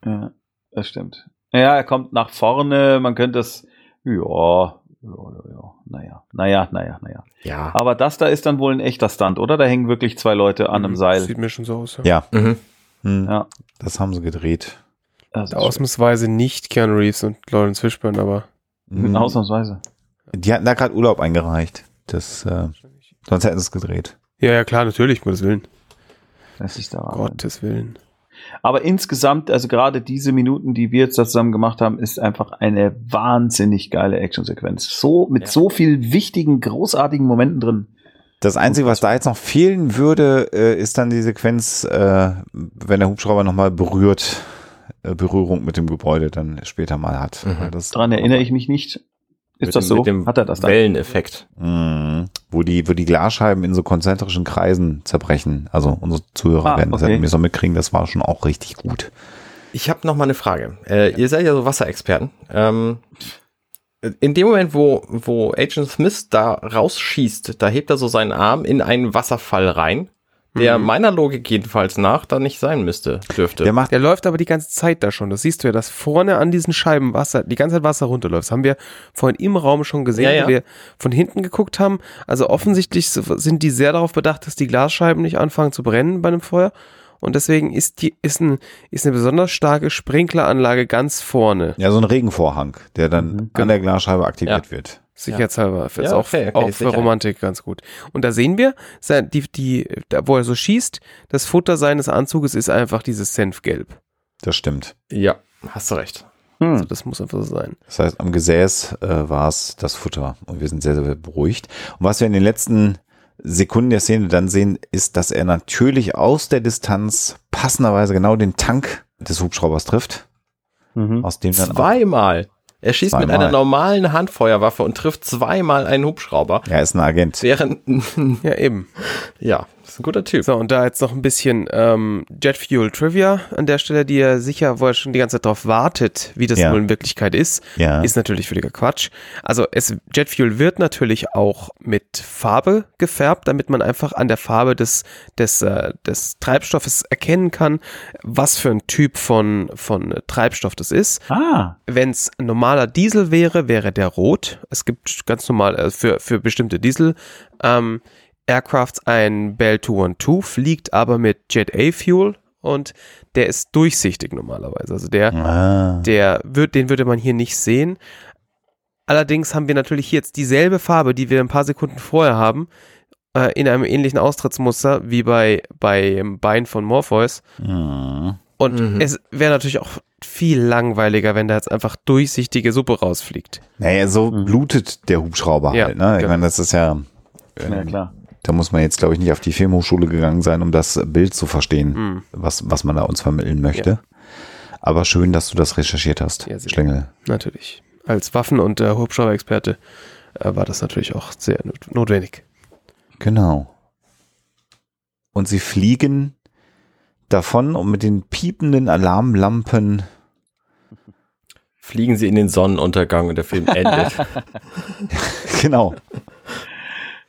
Ja, das stimmt. Ja, er kommt nach vorne, man könnte es, ja, ja, ja, ja, naja, naja, naja, naja. Ja. Aber das da ist dann wohl ein echter Stunt, oder? Da hängen wirklich zwei Leute an einem Seil. Sieht mir schon so aus. Ja. Ja, Mhm. hm, Ja. das haben sie gedreht. Ausnahmsweise nicht Keanu Reeves und Lawrence Fishburne, aber. Hm, Ausnahmsweise. Die hatten da gerade Urlaub eingereicht. Das, äh, sonst hätten sie es gedreht. ja, ja klar, natürlich, Gottes Willen. Das ist da Gottes Willen. Aber insgesamt, also gerade diese Minuten, die wir jetzt da zusammen gemacht haben, ist einfach eine wahnsinnig geile Actionsequenz. So, mit Ja. so viel wichtigen, großartigen Momenten drin. Das Einzige, was da jetzt noch fehlen würde, äh, ist dann die Sequenz, äh, wenn der Hubschrauber nochmal berührt, äh, Berührung mit dem Gebäude dann später mal hat. Mhm. Daran erinnere ich mich nicht. Ist Mit das dem, so? Mit dem Hat er das dann? Welleneffekt. Mhm. Wo die, wo die Glasscheiben in so konzentrischen Kreisen zerbrechen. Also unsere Zuhörer Ah, werden das okay. ja irgendwie so mitkriegen, das war schon auch richtig gut. Ich habe noch mal eine Frage. Äh, Ihr seid ja so Wasserexperten. Ähm, in dem Moment, wo, wo Agent Smith da rausschießt, da hebt er so seinen Arm in einen Wasserfall rein, der Mhm. meiner Logik jedenfalls nach da nicht sein müsste, dürfte. Der macht, Der läuft aber die ganze Zeit da schon. Das siehst du ja, dass vorne an diesen Scheiben Wasser, die ganze Zeit Wasser runterläuft. Das haben wir vorhin im Raum schon gesehen, Ja, ja. wo wir von hinten geguckt haben. Also offensichtlich sind die sehr darauf bedacht, dass die Glasscheiben nicht anfangen zu brennen bei einem Feuer. Und deswegen ist die, ist, ein, ist eine besonders starke Sprinkleranlage ganz vorne. ja, so ein Regenvorhang, der dann Mhm. an der Glasscheibe aktiviert wird. Sicherheitshalber. Ist Ja, auch, okay, okay, auch für. Romantik ganz gut. Und da sehen wir, die, die, da, wo er so schießt, das Futter seines Anzuges ist einfach dieses Senfgelb. Das stimmt. ja, hast du recht. Also Hm. das muss einfach so sein. Das heißt, am Gesäß äh, war es das Futter und wir sind sehr, sehr beruhigt. Und was wir in den letzten Sekunden der Szene dann sehen, ist, dass er natürlich aus der Distanz passenderweise genau den Tank des Hubschraubers trifft, Mhm. aus dem dann auch, Zweimal. Er schießt mit Zweimal. einer normalen Handfeuerwaffe und trifft zweimal einen Hubschrauber. er ist ein Agent. Während, <laughs> Ja, eben. ja, ist ein guter Typ. So, und da jetzt noch ein bisschen ähm, Jet Fuel Trivia an der Stelle, die er sicher, wo er schon die ganze Zeit drauf wartet, wie das Ja. wohl in Wirklichkeit ist, Ja. ist natürlich völliger Quatsch. Also es, Jet Fuel wird natürlich auch mit Farbe gefärbt, damit man einfach an der Farbe des, des, äh, des Treibstoffes erkennen kann, was für ein Typ von, von Treibstoff das ist. Ah, Wenn es normaler Diesel wäre, wäre der rot. Es gibt ganz normal äh, für, für bestimmte Diesel ähm, Aircrafts ein Bell 212, fliegt aber mit Jet A Fuel und der ist durchsichtig normalerweise. Also der, Ah. der wird, den würde man hier nicht sehen. Allerdings haben wir natürlich hier jetzt dieselbe Farbe, die wir ein paar Sekunden vorher haben, äh, in einem ähnlichen Austrittsmuster wie bei beim Bein von Morpheus. Mhm. Und Mhm. es wäre natürlich auch viel langweiliger, wenn da jetzt einfach durchsichtige Suppe rausfliegt. Naja, so Mhm. blutet der Hubschrauber Ja, halt. Ne? Ich genau. meine, das ist ja, ja klar. Da muss man jetzt, glaube ich, nicht auf die Filmhochschule gegangen sein, um das Bild zu verstehen, Hm. was, was man da uns vermitteln möchte. Aber schön, dass du das recherchiert hast, Ja, sehr Schlingel. Natürlich. Als Waffen- und äh, Hubschrauber-Experte äh, war das natürlich auch sehr not notwendig. Genau. Und sie fliegen davon und mit den piependen Alarmlampen. Fliegen sie in den Sonnenuntergang und der Film endet. <laughs> <laughs> genau.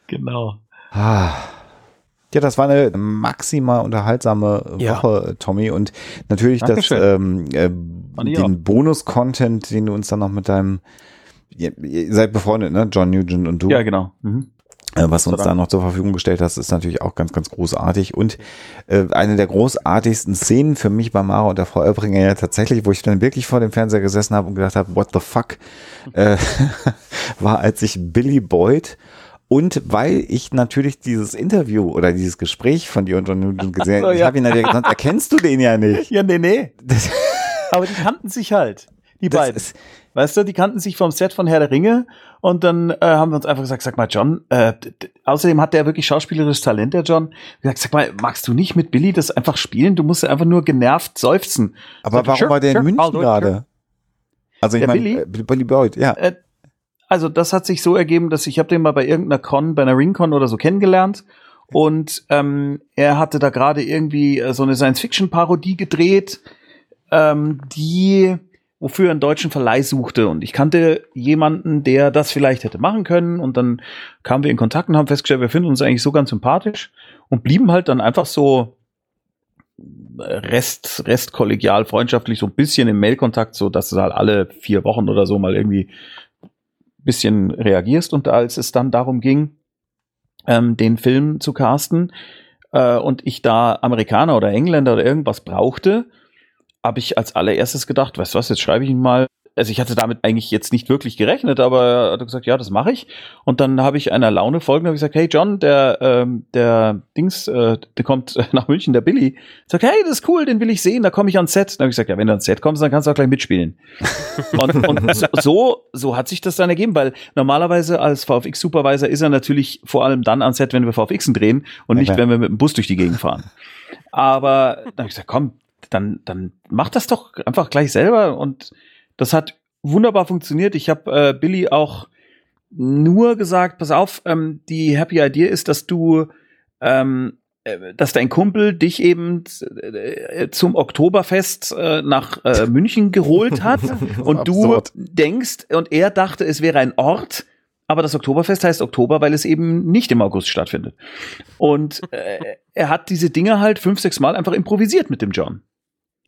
Genau. Ah. Ja, das war eine maximal unterhaltsame Ja. Woche, Tommy. Und natürlich das, Dankeschön. ähm, äh, ich den Bonus-Content, den du uns dann noch mit deinem, ihr, ihr seid befreundet, ne? John Nugent und du. Ja, genau. Mhm. Äh, was du uns da noch zur Verfügung gestellt hast, ist natürlich auch ganz, ganz großartig. Und äh, eine der großartigsten Szenen für mich bei Mara und der Frau Oelbringer ja tatsächlich, wo ich dann wirklich vor dem Fernseher gesessen habe und gedacht habe, what the fuck, äh, <laughs> war, als sich Billy Boyd Und weil ich natürlich dieses Interview oder dieses Gespräch von dir und John Nugent gesehen so, habe, ich ja. habe ihn natürlich gesagt, erkennst du den ja nicht. Ja, nee, nee. Das, Aber die kannten sich halt. Die beiden. ist, Weißt du, die kannten sich vom Set von Herr der Ringe und dann äh, haben wir uns einfach gesagt, sag mal, John, äh, außerdem hat der wirklich schauspielerisches Talent, der John. Wir gesagt, sag mal, magst du nicht mit Billy das einfach spielen? Du musst ja einfach nur genervt seufzen. aber Sag, warum sure, war der in sure, München gerade? Also ich meine, Billy? Billy Boyd, ja. Äh, also das hat sich so ergeben, dass ich habe den mal bei irgendeiner Con, bei einer Ringcon oder so kennengelernt. Und ähm, er hatte da gerade irgendwie äh, so eine Science-Fiction-Parodie gedreht, ähm, die wofür er einen deutschen Verleih suchte. Und ich kannte jemanden, der das vielleicht hätte machen können. Und dann kamen wir in Kontakt und haben festgestellt, wir finden uns eigentlich so ganz sympathisch und blieben halt dann einfach so Rest, Rest kollegial, freundschaftlich, so ein bisschen im Mailkontakt, so dass halt alle vier Wochen oder so mal irgendwie bisschen reagierst. Und als es dann darum ging, ähm, den Film zu casten äh, und ich da Amerikaner oder Engländer oder irgendwas brauchte, habe ich als allererstes gedacht, weißt du was, jetzt schreibe ich ihn mal. Also ich hatte damit eigentlich jetzt nicht wirklich gerechnet, aber er hat gesagt, ja, das mache ich. Und dann habe ich einer Laune folgend, habe ich gesagt, hey John, der ähm, der Dings, äh, der kommt <laughs> nach München, der Billy. Sagt, hey, das ist cool, den will ich sehen, da komme ich ans Set. Dann habe ich gesagt, ja, wenn du ans Set kommst, dann kannst du auch gleich mitspielen. <laughs> und und so- so hat sich das dann ergeben, weil normalerweise als VFX-Supervisor ist er natürlich vor allem dann ans Set, wenn wir VFXen drehen und nicht, klar. wenn wir mit dem Bus durch die Gegend fahren. Aber dann habe ich gesagt, komm, dann, dann mach das doch einfach gleich selber. Und das hat wunderbar funktioniert. Ich habe äh, Billy auch nur gesagt, pass auf, ähm, die Happy Idea ist, dass du, ähm, äh, dass dein Kumpel dich eben äh, zum Oktoberfest äh, nach äh, <laughs> München geholt hat <laughs> und du absurd. denkst und er dachte, es wäre ein Ort, aber das Oktoberfest heißt Oktober, weil es eben nicht im August stattfindet. Und äh, er hat diese Dinge halt fünf, sechs Mal einfach improvisiert mit dem John.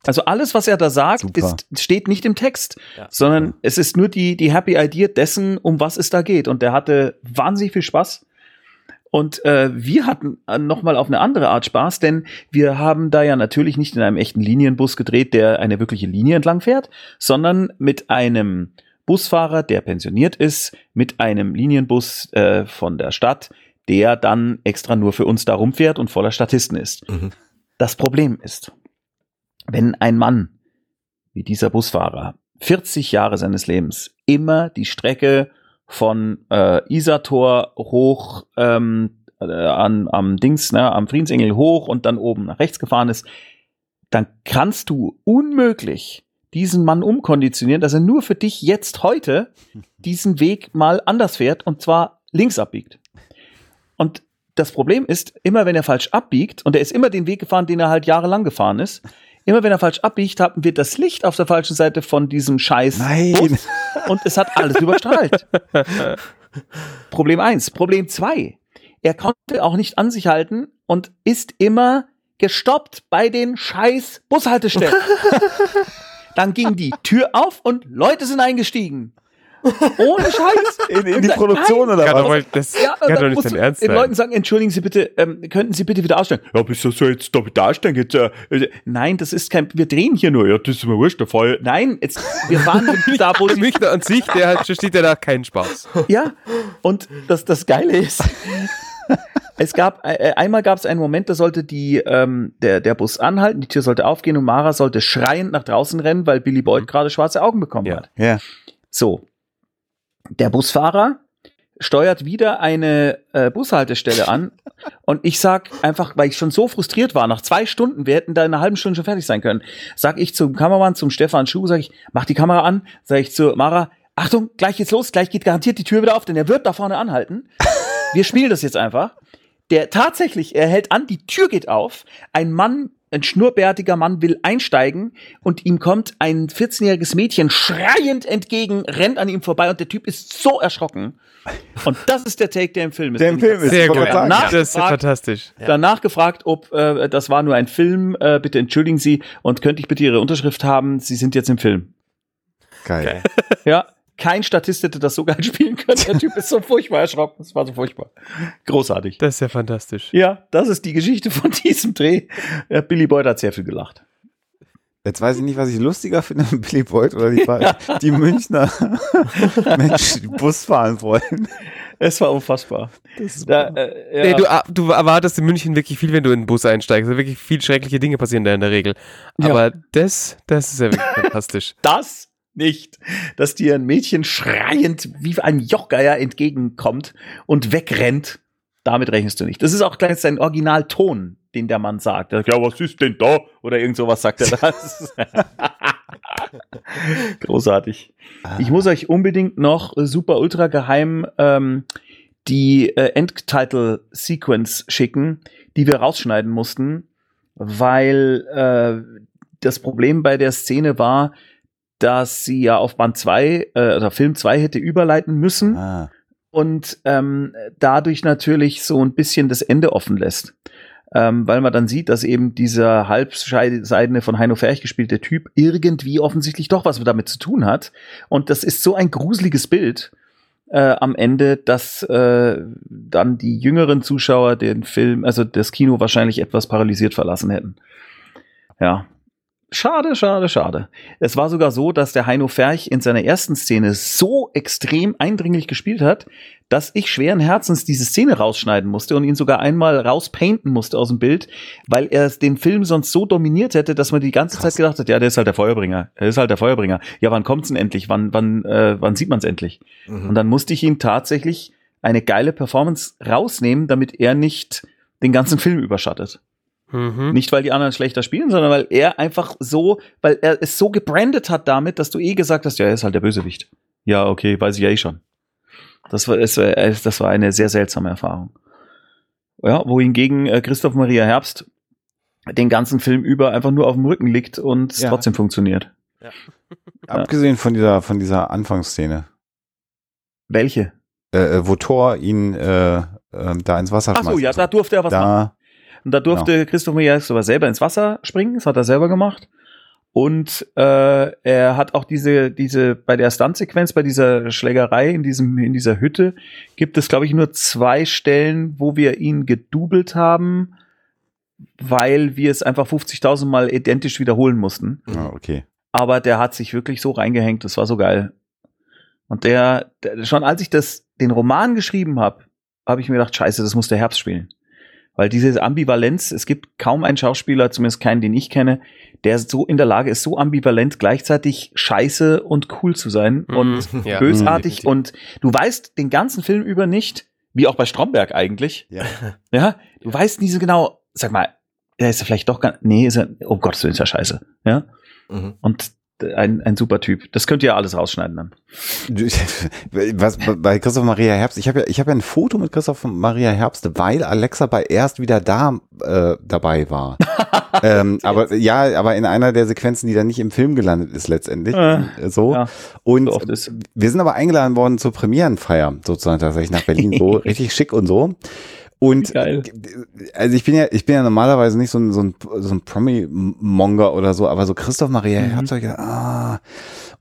Also alles, was er da sagt, Super. ist, steht nicht im Text, Ja. sondern es ist nur die, die Happy Idea dessen, um was es da geht. Und der hatte wahnsinnig viel Spaß. Und äh, wir hatten äh, noch mal auf eine andere Art Spaß, denn wir haben da ja natürlich nicht in einem echten Linienbus gedreht, der eine wirkliche Linie entlang fährt, sondern mit einem Busfahrer, der pensioniert ist, mit einem Linienbus äh, von der Stadt, der dann extra nur für uns da rumfährt und voller Statisten ist. Mhm. Das Problem ist, wenn ein Mann wie dieser Busfahrer 40 Jahre seines Lebens immer die Strecke von äh, Isator hoch ähm, äh, an, am Dings, ne, am Friedensengel hoch und dann oben nach rechts gefahren ist, dann kannst du unmöglich diesen Mann umkonditionieren, dass er nur für dich jetzt heute <laughs> diesen Weg mal anders fährt und zwar links abbiegt. Und das Problem ist, immer wenn er falsch abbiegt, und er ist immer den Weg gefahren, den er halt jahrelang gefahren ist, immer wenn er falsch abbiegt, haben wir das Licht auf der falschen Seite von diesem Scheiß Nein. Und es hat alles überstrahlt. <laughs> Problem eins. Problem zwei. Er konnte auch nicht an sich halten und ist immer gestoppt bei den scheiß Bushaltestellen. <laughs> Dann ging die Tür auf und Leute sind eingestiegen. Ohne Scheiß. <laughs> In, in die Produktion oder Kann doch, was? wohl- das Ja, kann doch nicht dein Ernst den sein. Leuten sagen, entschuldigen Sie bitte, ähm, könnten Sie bitte wieder aussteigen? Ja, bist du so jetzt da wieder aussteigen? Jetzt, äh, äh, nein, das ist kein, wir drehen hier nur. Ja, das ist mir wurscht, der Fall. Nein, jetzt, wir waren <laughs> da, wo Der sie Münchner an sich, der hat, steht ja da keinen Spaß. Ja, und das, das Geile ist, <laughs> es gab, äh, einmal gab es einen Moment, da sollte die, ähm, der, der Bus anhalten, die Tür sollte aufgehen und Mara sollte schreiend nach draußen rennen, weil Billy Boyd gerade schwarze Augen bekommen Ja. hat. Ja. So. Der Busfahrer steuert wieder eine äh, Bushaltestelle an <laughs> und ich sag einfach, weil ich schon so frustriert war, nach zwei Stunden, wir hätten da in einer halben Stunde schon fertig sein können, sag ich zum Kameramann, zum Stefan Schuh, sag ich, mach die Kamera an, sag ich zu Mara, Achtung, gleich geht's los, gleich geht garantiert die Tür wieder auf, denn er wird da vorne anhalten. <laughs> Wir spielen das jetzt einfach. Der tatsächlich, er hält an, die Tür geht auf, ein Mann, ein schnurrbärtiger Mann will einsteigen und ihm kommt ein 14-jähriges Mädchen schreiend entgegen, rennt an ihm vorbei und der Typ ist so erschrocken. Und das ist der Take, der im Film ist. Der im Film ist. Sehr gut. gerade sagen. Nach- Das ist Frag- fantastisch. Danach gefragt, ob äh, das war nur ein Film, äh, bitte entschuldigen Sie und könnte ich bitte Ihre Unterschrift haben? Sie sind jetzt im Film. Geil. Ja, kein Statist hätte das so geil <laughs> spielen können. Der Typ ist so furchtbar erschrocken. Das war so furchtbar. Großartig. Das ist ja fantastisch. Ja, das ist die Geschichte von diesem Dreh. Ja, Billy Boyd hat sehr viel gelacht. Jetzt weiß ich nicht, was ich lustiger finde, <laughs> Billy Boyd oder die, die Münchner <laughs> Menschen, die Bus fahren wollen. Es war unfassbar. Da, äh, ja. nee, du, ah, du, erwartest in München wirklich viel, wenn du in den Bus einsteigst. Also wirklich viel schreckliche Dinge passieren da in der Regel. Aber ja. das, das ist ja wirklich fantastisch. Das nicht, dass dir ein Mädchen schreiend wie ein Jochgeier entgegenkommt und wegrennt. Damit rechnest du nicht. Das ist auch gleich sein Originalton, den der Mann sagt. Ja, was ist denn da? Oder irgend sowas sagt er das. <laughs> Großartig. Ah. Ich muss euch unbedingt noch super ultra geheim ähm, die äh, Endtitle-Sequence schicken, die wir rausschneiden mussten, weil äh, das Problem bei der Szene war, dass sie ja auf Band 2 äh, oder Film 2 hätte überleiten müssen ah. und ähm, dadurch natürlich so ein bisschen das Ende offen lässt ähm, weil man dann sieht, dass eben dieser halbseidene von Heino Ferch gespielte Typ irgendwie offensichtlich doch was damit zu tun hat. Und das ist so ein gruseliges Bild äh, am Ende, dass äh, dann die jüngeren Zuschauer den Film, also das Kino wahrscheinlich etwas paralysiert verlassen hätten. Ja, Schade, schade, schade. Es war sogar so, dass der Heino Ferch in seiner ersten Szene so extrem eindringlich gespielt hat, dass ich schweren Herzens diese Szene rausschneiden musste und ihn sogar einmal rauspainten musste aus dem Bild, weil er den Film sonst so dominiert hätte, dass man die ganze Krass. Zeit gedacht hat, ja, der ist halt der Feuerbringer. Er ist halt der Feuerbringer. Ja, wann kommt's denn endlich? Wann, wann, äh, wann sieht man's endlich? Mhm. Und dann musste ich ihn tatsächlich eine geile Performance rausnehmen, damit er nicht den ganzen Film überschattet. Mhm. Nicht, weil die anderen schlechter spielen, sondern weil er einfach so, weil er es so gebrandet hat damit, dass du eh gesagt hast, ja, er ist halt der Bösewicht. Ja, okay, weiß ich ja eh schon. Das war, das war eine sehr seltsame Erfahrung. Ja, wohingegen äh, Christoph Maria Herbst den ganzen Film über einfach nur auf dem Rücken liegt und es ja. trotzdem funktioniert. Ja. <laughs> Abgesehen von dieser, von dieser Anfangsszene. Welche? Äh, äh wo Thor ihn äh, äh, da ins Wasser schmeißt. Ach so, ja, da durfte er was da, machen. Und da durfte genau. Christoph Mejers sogar selber ins Wasser springen. Das hat er selber gemacht. Und äh, er hat auch diese, diese, bei der Stuntsequenz, bei dieser Schlägerei in diesem, in dieser Hütte, gibt es, glaube ich, nur zwei Stellen, wo wir ihn gedoubelt haben, weil wir es einfach 50.000 Mal identisch wiederholen mussten. Ah, okay. Aber der hat sich wirklich so reingehängt, das war so geil. Und der, der schon als ich das, den Roman geschrieben habe, habe ich mir gedacht, scheiße, das muss der Herbst spielen. Weil diese Ambivalenz, es gibt kaum einen Schauspieler, zumindest keinen, den ich kenne, der so in der Lage ist, so ambivalent gleichzeitig scheiße und cool zu sein mhm, und <laughs> ja, bösartig. Mhm, und du weißt den ganzen Film über nicht, wie auch bei Stromberg eigentlich. Ja. <laughs> ja du weißt nie so genau, sag mal, er ist er vielleicht doch gar, nee, ist er, oh Gott, so ist ja scheiße. Ja. Mhm. Und ein, ein super Typ. Das könnt ihr alles rausschneiden dann. <laughs> Was bei Christoph Maria Herbst, ich habe ja, ich habe ja ein Foto mit Christoph Maria Herbst, weil Alexa bei erst wieder da äh, dabei war. <laughs> ähm, aber ja, aber in einer der Sequenzen, die dann nicht im Film gelandet ist letztendlich. Äh, so. Ja, und so wir sind aber eingeladen worden zur Premierenfeier, sozusagen tatsächlich nach Berlin, so <laughs> richtig schick und so. Und Geil. also ich bin ja, ich bin ja normalerweise nicht so ein, so ein, so ein Promi-Monger oder so, aber so Christoph Maria mhm. Herzog, ah.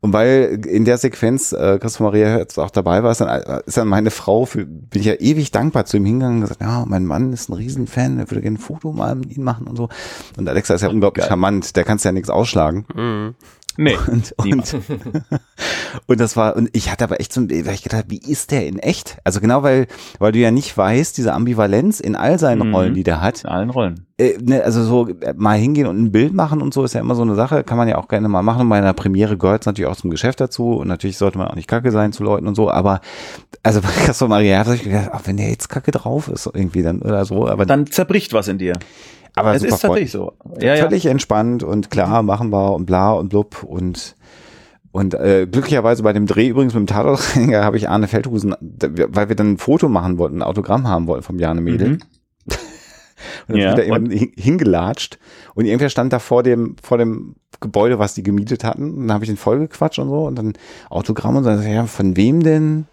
Und weil in der Sequenz äh, Christoph Maria Herzog auch dabei war, ist dann, ist dann meine Frau, für, bin ich ja ewig dankbar zu ihm hingegangen und gesagt, ja, mein Mann ist ein Riesenfan, er würde gerne ein Foto mal mit ihm machen und so. Und Alexa ist ja unglaublich Geil. charmant, der kannst ja nichts ausschlagen. Mhm. Nee. <laughs> Und, und, <laughs> und, das war, und ich hatte aber echt so, weil ich gedacht, wie ist der in echt? Also genau, weil, weil du ja nicht weißt, diese Ambivalenz in all seinen mhm. Rollen, die der hat. In allen Rollen. Äh, ne, also so äh, mal hingehen und ein Bild machen und so ist ja immer so eine Sache, kann man ja auch gerne mal machen. Und bei einer Premiere gehört es natürlich auch zum Geschäft dazu und natürlich sollte man auch nicht kacke sein zu Leuten und so, aber also <laughs> bei Castro Maria habe ich gedacht, ach, wenn der jetzt kacke drauf ist, irgendwie dann oder so, aber. Dann zerbricht was in dir. Aber es ist tatsächlich so. Ja, völlig ja. entspannt und klar, machen wir und bla und blub und und äh, glücklicherweise bei dem Dreh übrigens mit dem Tatortreiniger habe ich Arne Feldhusen, weil wir dann ein Foto machen wollten, ein Autogramm haben wollten vom Jane Mädel. Mhm. <laughs> und dann ja, ist er eben hingelatscht und irgendwer stand da vor dem vor dem Gebäude, was die gemietet hatten. Und dann habe ich den vollgequatscht und so und dann Autogramm und dann ja, von wem denn?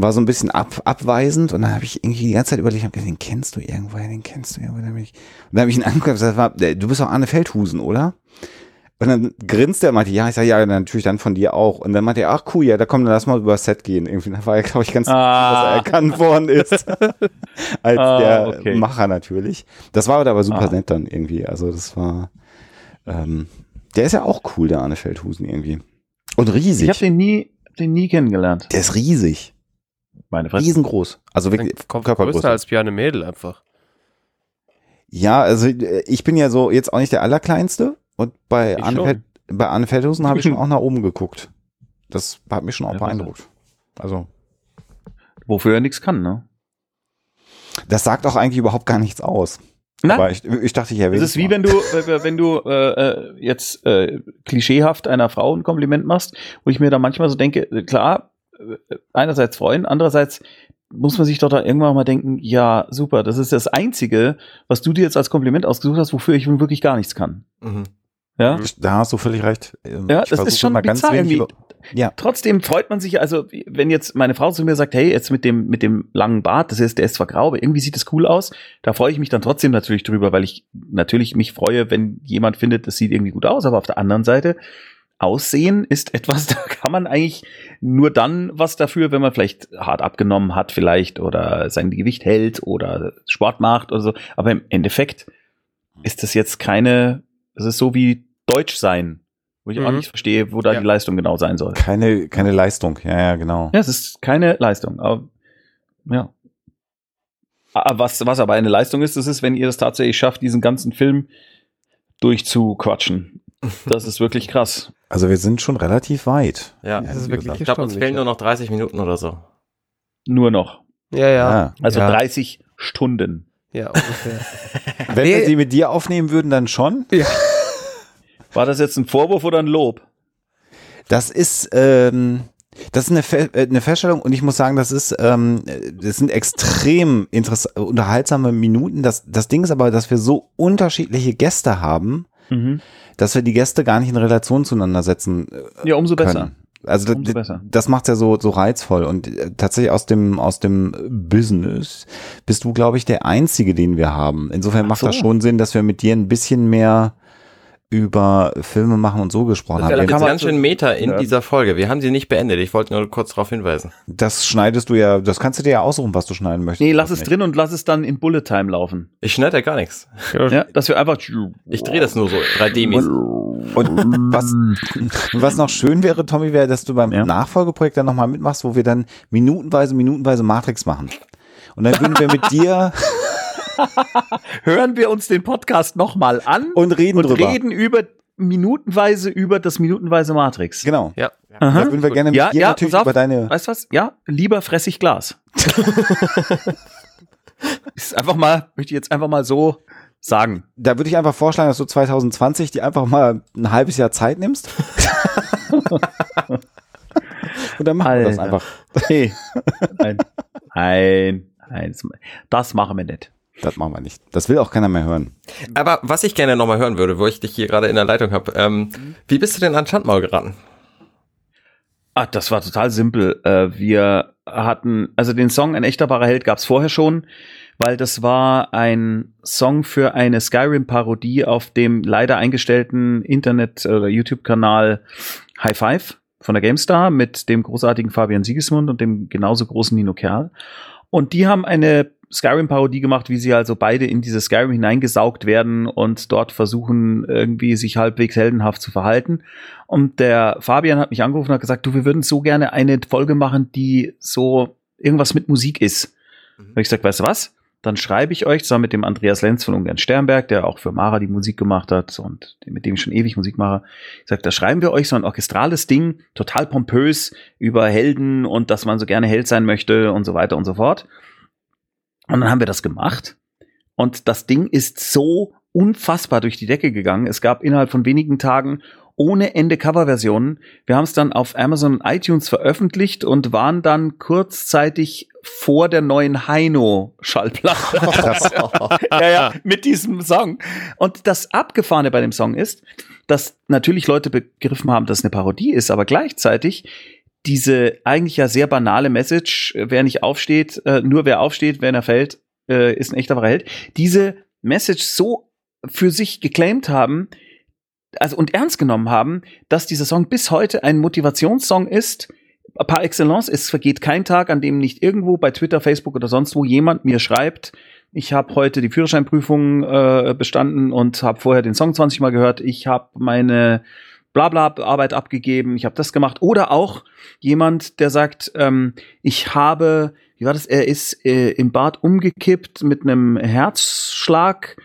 War so ein bisschen ab, abweisend und dann habe ich irgendwie die ganze Zeit überlegt, hab gesagt, den kennst du irgendwoher, den kennst du irgendwoher. Und dann habe ich ihn angeguckt und gesagt, du bist doch Arne Feldhusen, oder? Und dann grinst er und meinte, ja, ich sage, ja, natürlich dann von dir auch. Und dann meinte er, ach cool, ja, da komm, dann lass mal über Set gehen. Irgendwie da war er, glaube ich, ganz ah. dass er erkannt worden ist. <laughs> Als ah, der okay. Macher natürlich. Das war aber super ah. nett dann irgendwie. Also das war, ähm, der ist ja auch cool, der Arne Feldhusen irgendwie. Und riesig. Ich habe den nie, den nie kennengelernt. Der ist riesig. Meine Fresse. riesengroß. Also wirklich Kommt größer Körpergröße. als Bjarne Mädel einfach. Ja, also äh, ich bin ja so jetzt auch nicht der allerkleinste und bei Ich Anne, bei Anne Feldhusen habe ich schon <laughs> auch nach oben geguckt. Das hat mich schon auch Ja, beeindruckt. Also Wofür er nichts kann, ne? das sagt auch eigentlich überhaupt gar nichts aus. Na? Aber ich, ich dachte, ich erwähne Es ist wie wenn du, <laughs> wenn du äh, äh, jetzt äh, klischeehaft einer Frau ein Kompliment machst, wo ich mir da manchmal so denke, äh, klar, einerseits freuen, andererseits muss man sich doch da irgendwann mal denken, ja, super, das ist das Einzige, was du dir jetzt als Kompliment ausgesucht hast, wofür ich wirklich gar nichts kann. Mhm. Ja, Da hast du völlig recht. Ähm, ja ich das ist schon mal ganz wenig Ja, Trotzdem freut man sich, also wenn jetzt meine Frau zu mir sagt, hey, jetzt mit dem mit dem langen Bart, das ist der ist zwar grau, aber irgendwie sieht das cool aus, da freue ich mich dann trotzdem natürlich drüber, weil ich natürlich mich freue, wenn jemand findet, das sieht irgendwie gut aus, aber auf der anderen Seite Aussehen ist <laughs> etwas, da kann man eigentlich nur dann was dafür, wenn man vielleicht hart abgenommen hat vielleicht oder sein Gewicht hält oder Sport macht oder so, aber im Endeffekt ist das jetzt keine, es ist so wie Deutsch sein, wo ich auch Mhm. nicht verstehe, wo da Ja. die Leistung genau sein soll. keine, keine Leistung. Ja, ja, genau. Ja, es ist keine Leistung. Aber, ja. Aber Was, was aber eine Leistung ist, das ist, wenn ihr das tatsächlich schafft, diesen ganzen Film durchzuquatschen. Das ist wirklich krass. Also wir sind schon relativ weit. Ja. Das ist wirklich. Ich glaube, uns fehlen nur noch 30 Minuten oder so. Nur noch. Ja, ja. Ja. Also ja, 30 Stunden. Ja, ungefähr. <laughs> Wenn Nee. wir sie mit dir aufnehmen würden, dann schon. <laughs> War das jetzt ein Vorwurf oder ein Lob? Das ist, ähm, das ist eine, Fe äh, eine Feststellung und ich muss sagen, das ist, ähm, das sind extrem unterhaltsame Minuten. Das, das Ding ist aber, dass wir so unterschiedliche Gäste haben, Mhm. Dass wir die Gäste gar nicht in Relation zueinander setzen äh, Ja, umso besser. können. Also Umso das, besser. das macht's ja so so reizvoll und äh, tatsächlich aus dem aus dem Business bist du glaube ich der einzige, den wir haben. Insofern Ach macht so. das schon Sinn, dass wir mit dir ein bisschen mehr über Filme machen und so gesprochen Ja, haben. da Wir kann sind man ganz schön Meta in Ja. dieser Folge. Wir haben sie nicht beendet. Ich wollte nur kurz darauf hinweisen. Das schneidest du ja, das kannst du dir ja aussuchen, was du schneiden möchtest. Nee, lass es nicht. drin und lass es dann in Bullet Time laufen. Ich schneide ja gar nichts. Ja, dass wir einfach. Ich drehe das nur so 3D-mäßig. Und was, was noch schön wäre, Tommy, wäre, dass du beim Ja. Nachfolgeprojekt dann nochmal mitmachst, wo wir dann minutenweise, minutenweise Matrix machen. Und dann würden wir mit <laughs> dir <laughs> Hören wir uns den Podcast nochmal an und reden und drüber. reden über minutenweise über das minutenweise Matrix. Genau. Ja. Da würden wir gerne mit Ja, dir ja, natürlich auf. über deine. Weißt du was? Ja, lieber fress ich Glas. <laughs> ist einfach mal, möchte ich jetzt einfach mal so sagen. Da würde ich einfach vorschlagen, dass du 2020 dir einfach mal ein halbes Jahr Zeit nimmst. <laughs> und dann machen wir das Alter. einfach. Nee. Nein. Nein. Nein. Das machen wir nicht. Das machen wir nicht. Das will auch keiner mehr hören. Aber was ich gerne nochmal hören würde, wo ich dich hier gerade in der Leitung habe, ähm, wie bist du denn an Schandmaul geraten? Ah, das war total simpel. Äh, wir hatten, also den Song Ein echter wahrer Held gab's vorher schon, weil das war ein Song für eine Skyrim-Parodie auf dem leider eingestellten Internet- oder YouTube-Kanal High Five von der GameStar mit dem großartigen Fabian Siegesmund und dem genauso großen Nino Kerl. Und die haben eine Skyrim-Parodie gemacht, wie sie also beide in diese Skyrim hineingesaugt werden und dort versuchen, irgendwie sich halbwegs heldenhaft zu verhalten. Und der Fabian hat mich angerufen und hat gesagt, du, wir würden so gerne eine Folge machen, die so irgendwas mit Musik ist. Mhm. Habe ich gesagt, weißt du was? Dann schreibe ich euch zusammen mit dem Andreas Lenz von Ungern Sternberg, der auch für Mara die Musik gemacht hat und mit dem ich schon ewig Musik mache. Ich sage, da schreiben wir euch so ein orchestrales Ding, total pompös über Helden und dass man so gerne Held sein möchte und so weiter und so fort. Und dann haben wir das gemacht. Und das Ding ist so unfassbar durch die Decke gegangen. Es gab innerhalb von wenigen Tagen ohne Ende Coverversionen. Wir haben es dann auf Amazon und iTunes veröffentlicht und waren dann kurzzeitig vor der neuen Heino-Schallplatte. <laughs> ja, ja, mit diesem Song. Und das Abgefahrene bei dem Song ist, dass natürlich Leute begriffen haben, dass es eine Parodie ist, aber gleichzeitig diese eigentlich ja sehr banale Message, äh, wer nicht aufsteht, äh, nur wer aufsteht, wenn er fällt, äh, ist ein echter wahrer Held, diese Message so für sich geclaimed haben, also und ernst genommen haben, dass dieser Song bis heute ein Motivationssong ist, par excellence. Es vergeht kein Tag, an dem nicht irgendwo bei Twitter, Facebook oder sonst wo jemand mir schreibt, ich habe heute die Führerscheinprüfung äh, bestanden und habe vorher den Song 20 Mal gehört. Ich habe meine bla bla Arbeit abgegeben, ich habe das gemacht. Oder auch jemand, der sagt, ähm, ich habe, wie war das, er ist äh, im Bad umgekippt mit einem Herzschlag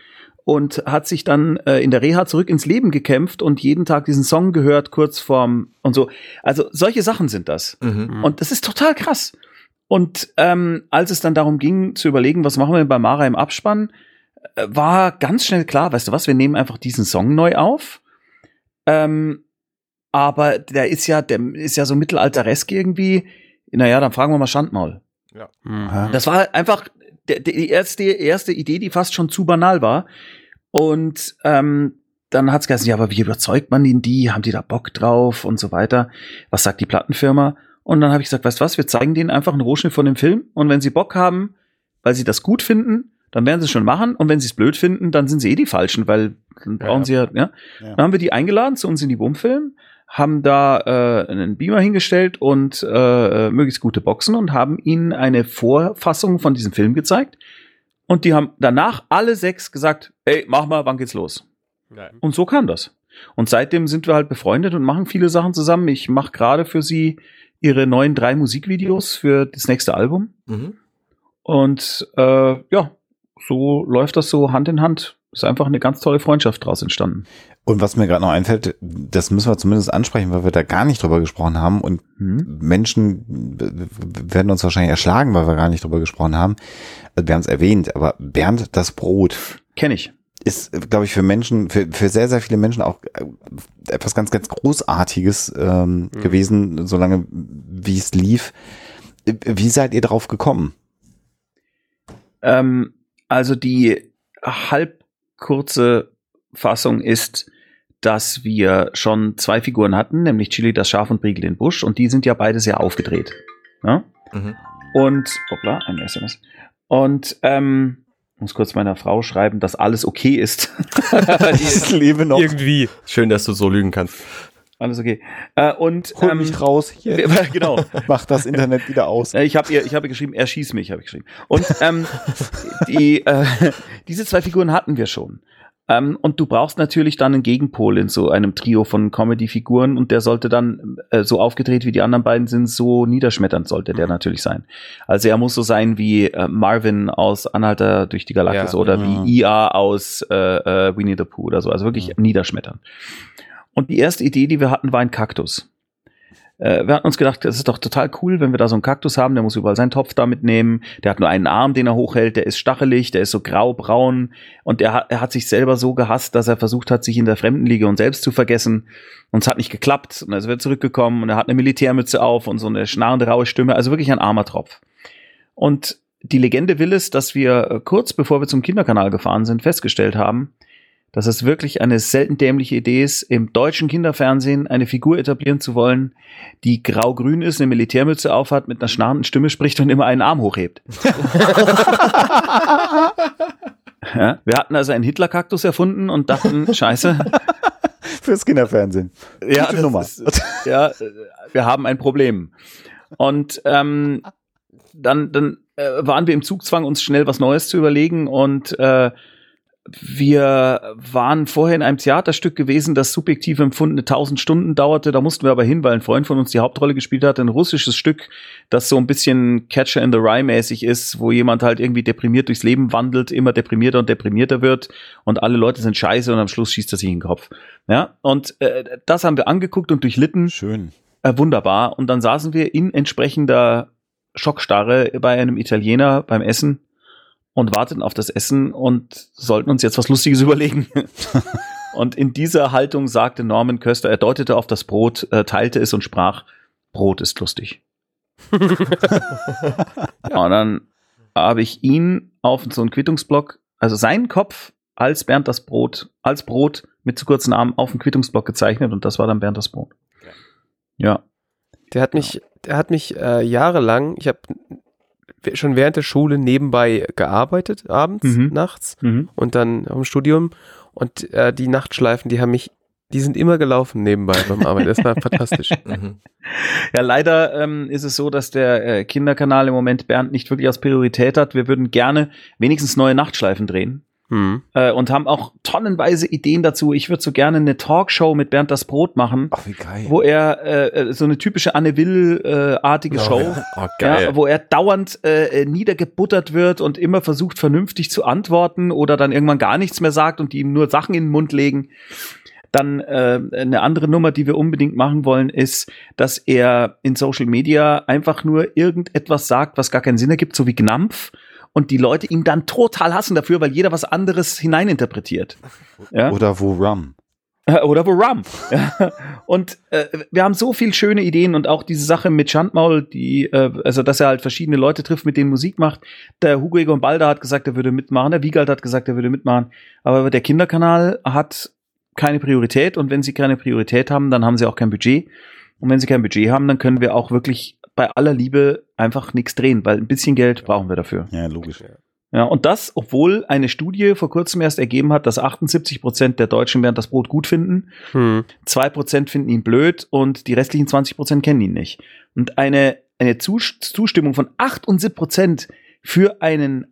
und hat sich dann äh, in der Reha zurück ins Leben gekämpft und jeden Tag diesen Song gehört, kurz vorm und so. Also solche Sachen sind das. Mhm. Und das ist total krass. Und ähm, als es dann darum ging zu überlegen, was machen wir bei Mara im Abspann, äh, war ganz schnell klar, weißt du was, wir nehmen einfach diesen Song neu auf. Ähm, aber der ist ja, der ist ja so mittelalteresk irgendwie. Naja, dann fragen wir mal Schandmaul. Mhm. Das war einfach die erste, erste Idee, die fast schon zu banal war. Und ähm, dann hat's gesagt, ja, aber wie überzeugt man ihn die? Haben die da Bock drauf und so weiter? Was sagt die Plattenfirma? Und dann habe ich gesagt, weißt du was, wir zeigen denen einfach einen Rohschnitt von dem Film. Und wenn sie Bock haben, weil sie das gut finden, dann werden sie es schon machen. Und wenn sie es blöd finden, dann sind sie eh die Falschen, weil dann brauchen Ja. sie ja, ja. Ja. Dann haben wir die eingeladen zu uns in die Bumfilm, haben da äh, einen Beamer hingestellt und äh, äh, möglichst gute Boxen und haben ihnen eine Vorfassung von diesem Film gezeigt. Und die haben danach alle sechs gesagt, ey, mach mal, wann geht's los? Und so kam das. Und seitdem sind wir halt befreundet und machen viele Sachen zusammen. Ich mache gerade für sie ihre neuen drei Musikvideos für das nächste Album. Mhm. Und äh, ja, so läuft das so Hand in Hand. Ist einfach eine ganz tolle Freundschaft draus entstanden. Und was mir gerade noch einfällt, das müssen wir zumindest ansprechen, weil wir da gar nicht drüber gesprochen haben und Hm? Menschen werden uns wahrscheinlich erschlagen, weil wir gar nicht drüber gesprochen haben. Also wir haben es erwähnt, aber Bernd das Brot Kenne ich. ist, glaube ich, für Menschen, für, für sehr, sehr viele Menschen auch äh, etwas ganz, ganz Großartiges ähm, gewesen, solange wie es lief. Wie seid ihr drauf gekommen? Ähm, also die halb kurze Fassung ist, dass wir schon zwei Figuren hatten, nämlich Chili das Schaf und Briegel den Busch, und die sind ja beide sehr aufgedreht. Ja? Mhm. Und, hoppla, ein SMS. Und, ähm, muss kurz meiner Frau schreiben, dass alles okay ist. <laughs> Ich lebe noch. Irgendwie. Schön, dass du so lügen kannst. Alles okay. Äh, und, Hol ähm, mich raus hier. <laughs> genau. <laughs> Mach das Internet wieder aus. Äh, Ich habe ihr, ich habe geschrieben, er schießt mich, habe ich geschrieben. Und ähm, <laughs> die, äh, diese zwei Figuren hatten wir schon. Ähm, und du brauchst natürlich dann einen Gegenpol in so einem Trio von Comedy-Figuren und der sollte dann äh, so aufgedreht wie die anderen beiden sind, so niederschmetternd sollte der natürlich sein. Also er muss so sein wie äh, Marvin aus Anhalter durch die Galaxis Ja. oder Mhm. wie IA aus äh, äh, Winnie the Pooh oder so. Also wirklich niederschmetternd. Und die erste Idee, die wir hatten, war ein Kaktus. Äh, wir hatten uns gedacht, das ist doch total cool, wenn wir da so einen Kaktus haben, der muss überall seinen Topf da mitnehmen. Der hat nur einen Arm, den er hochhält, der ist stachelig, der ist so grau-braun und er hat, er hat sich selber so gehasst, dass er versucht hat, sich in der Fremdenlegion selbst zu vergessen. Und es hat nicht geklappt. Und dann ist er zurückgekommen und er hat eine Militärmütze auf und so eine schnarrende, raue Stimme. Also wirklich ein armer Tropf. Und die Legende will es, dass wir äh, kurz bevor wir zum Kinderkanal gefahren sind, festgestellt haben, dass es wirklich eine selten dämliche Idee ist, im deutschen Kinderfernsehen eine Figur etablieren zu wollen, die grau-grün ist, eine Militärmütze aufhat, mit einer schnarrenden Stimme spricht und immer einen Arm hochhebt. <laughs> ja, wir hatten also einen Hitler-Kaktus erfunden und dachten, scheiße, <laughs> Fürs Kinderfernsehen. ja, Gute Nummer. Ist, ja, wir haben ein Problem. Und ähm, dann, dann äh, waren wir im Zugzwang, uns schnell was Neues zu überlegen und äh, wir waren vorher in einem Theaterstück gewesen, das subjektiv empfundene 1000 Stunden dauerte. Da mussten wir aber hin, weil ein Freund von uns die Hauptrolle gespielt hat. Ein russisches Stück, das so ein bisschen Catcher in the Rye mäßig ist, wo jemand halt irgendwie deprimiert durchs Leben wandelt, immer deprimierter und deprimierter wird und alle Leute sind scheiße und am Schluss schießt er sich in den Kopf. Ja, und äh, das haben wir angeguckt und durchlitten. Schön. Äh, wunderbar. Und dann saßen wir in entsprechender Schockstarre bei einem Italiener beim Essen und warteten auf das Essen und sollten uns jetzt was Lustiges überlegen. <laughs> und in dieser Haltung sagte Norman Köster, er deutete auf das Brot, äh, teilte es und sprach, Brot ist lustig. <laughs> ja, und dann habe ich ihn auf so einen Quittungsblock, also seinen Kopf als Bernd das Brot, als Brot mit zu kurzen Armen auf den Quittungsblock gezeichnet und das war dann Bernd das Brot. Ja. Der hat mich, der hat mich äh, jahrelang, ich habe schon während der Schule nebenbei gearbeitet, abends, Mhm. nachts Mhm. und dann am Studium. Und äh, die Nachtschleifen, die haben mich, die sind immer gelaufen nebenbei beim Arbeiten. Das war fantastisch. <laughs> Mhm. Ja, leider ähm, ist es so, dass der äh, Kinderkanal im Moment Bernd nicht wirklich als Priorität hat. Wir würden gerne wenigstens neue Nachtschleifen drehen. Hm. äh, und haben auch tonnenweise Ideen dazu. Ich würde so gerne eine Talkshow mit Bernd das Brot machen, Ach, wie geil. wo er äh, äh so eine typische Anne Will-artige äh, Show, ja. oh, ja, wo er dauernd äh, niedergebuttert wird und immer versucht, vernünftig zu antworten oder dann irgendwann gar nichts mehr sagt und die ihm nur Sachen in den Mund legen. Dann äh, eine andere Nummer, die wir unbedingt machen wollen, ist, dass er in Social Media einfach nur irgendetwas sagt, was gar keinen Sinn ergibt, so wie Gnampf und die Leute ihn dann total hassen dafür, weil jeder was anderes hineininterpretiert. <laughs> Ja? Oder wo Rum. Oder wo Rum. <laughs> und äh, wir haben so viel schöne Ideen und auch diese Sache mit Schandmaul, die, äh, also dass er halt verschiedene Leute trifft, mit denen Musik macht. Der Hugo Egon Balder hat gesagt, er würde mitmachen, der Wiegald hat gesagt, er würde mitmachen. Aber der Kinderkanal hat keine Priorität und wenn sie keine Priorität haben, dann haben sie auch kein Budget. Und wenn sie kein Budget haben, dann können wir auch wirklich bei aller Liebe einfach nichts drehen, weil ein bisschen Geld brauchen wir dafür. Ja, logisch. Ja, und das, obwohl eine Studie vor kurzem erst ergeben hat, dass 78 Prozent der Deutschen während das Brot gut finden, hm. zwei Prozent finden ihn blöd und die restlichen 20 Prozent kennen ihn nicht. Und eine, eine Zustimmung von 78 Prozent für einen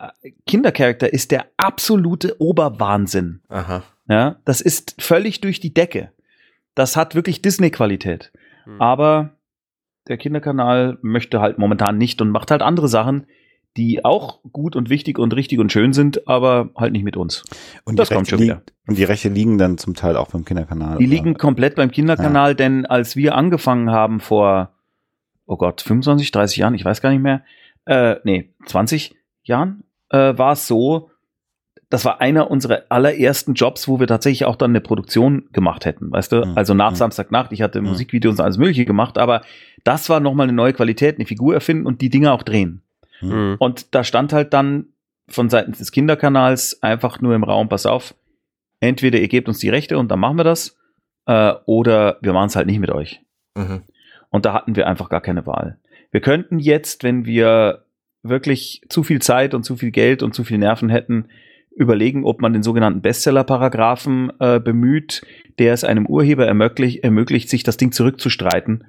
Kindercharakter ist der absolute Oberwahnsinn. Aha. Ja, das ist völlig durch die Decke. Das hat wirklich Disney-Qualität. Hm. Aber der Kinderkanal möchte halt momentan nicht und macht halt andere Sachen, die auch gut und wichtig und richtig und schön sind, aber halt nicht mit uns. Und das kommt schon wieder. Und die Rechte liegen dann zum Teil auch beim Kinderkanal. Die oder? liegen komplett beim Kinderkanal, ja. denn als wir angefangen haben vor, oh Gott, 25, 30 Jahren, ich weiß gar nicht mehr, äh, nee, 20 Jahren, äh, war es so, das war einer unserer allerersten Jobs, wo wir tatsächlich auch dann eine Produktion gemacht hätten, weißt du? Mhm. Also nach mhm. Samstagnacht, ich hatte mhm. Musikvideos und alles Mögliche gemacht, aber das war nochmal eine neue Qualität, eine Figur erfinden und die Dinge auch drehen. Mhm. Und da stand halt dann von Seiten des Kinderkanals einfach nur im Raum, pass auf, entweder ihr gebt uns die Rechte und dann machen wir das, äh, oder wir machen es halt nicht mit euch. Mhm. Und da hatten wir einfach gar keine Wahl. Wir könnten jetzt, wenn wir wirklich zu viel Zeit und zu viel Geld und zu viel Nerven hätten, überlegen, ob man den sogenannten Bestseller-Paragraphen äh, bemüht, der es einem Urheber ermöglicht, ermöglicht, sich das Ding zurückzustreiten.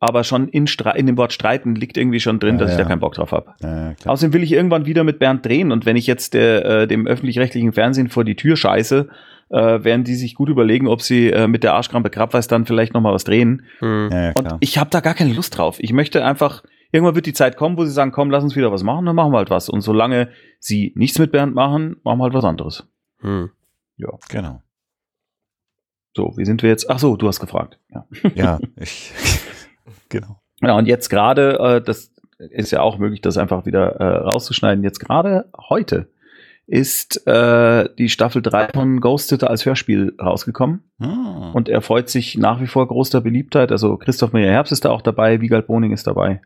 Aber schon in, in dem Wort streiten liegt irgendwie schon drin, ja, dass ja. ich da keinen Bock drauf habe. Ja, Außerdem will ich irgendwann wieder mit Bernd drehen und wenn ich jetzt der, äh, dem öffentlich-rechtlichen Fernsehen vor die Tür scheiße, äh, werden die sich gut überlegen, ob sie äh, mit der Arschkrampe Krabweis dann vielleicht noch mal was drehen. Hm. und ich habe da gar keine Lust drauf. Ich möchte einfach Irgendwann wird die Zeit kommen, wo sie sagen, komm, lass uns wieder was machen, dann machen wir halt was. Und solange sie nichts mit Bernd machen, machen wir halt was anderes. Hm. Ja, genau. So, wie sind wir jetzt? Ach so, du hast gefragt. Ja, <laughs> ja <laughs> ich, <laughs> genau. Ja, und jetzt gerade, äh, das ist ja auch möglich, das einfach wieder äh, rauszuschneiden. Jetzt gerade heute ist äh, die Staffel 3 von Ghosted als Hörspiel rausgekommen. Ah. Und er freut sich nach wie vor großer Beliebtheit. Also Christoph Maria Herbst ist da auch dabei, Wiegald Boning ist dabei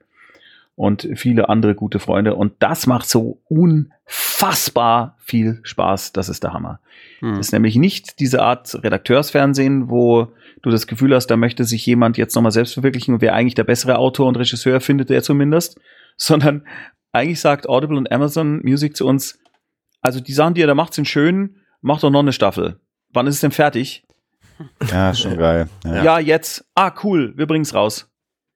und viele andere gute Freunde. Und das macht so unfassbar viel Spaß. Das ist der Hammer. Hm. Das ist nämlich nicht diese Art Redakteursfernsehen, wo du das Gefühl hast, da möchte sich jemand jetzt nochmal selbst verwirklichen und wer eigentlich der bessere Autor und Regisseur findet er zumindest, <laughs> sondern eigentlich sagt Audible und Amazon Music zu uns, also die Sachen, die ihr da macht, sind schön, macht doch noch eine Staffel. Wann ist es denn fertig? Ja, schon geil. Ja. ja, jetzt. Ah, cool, wir bringen's raus.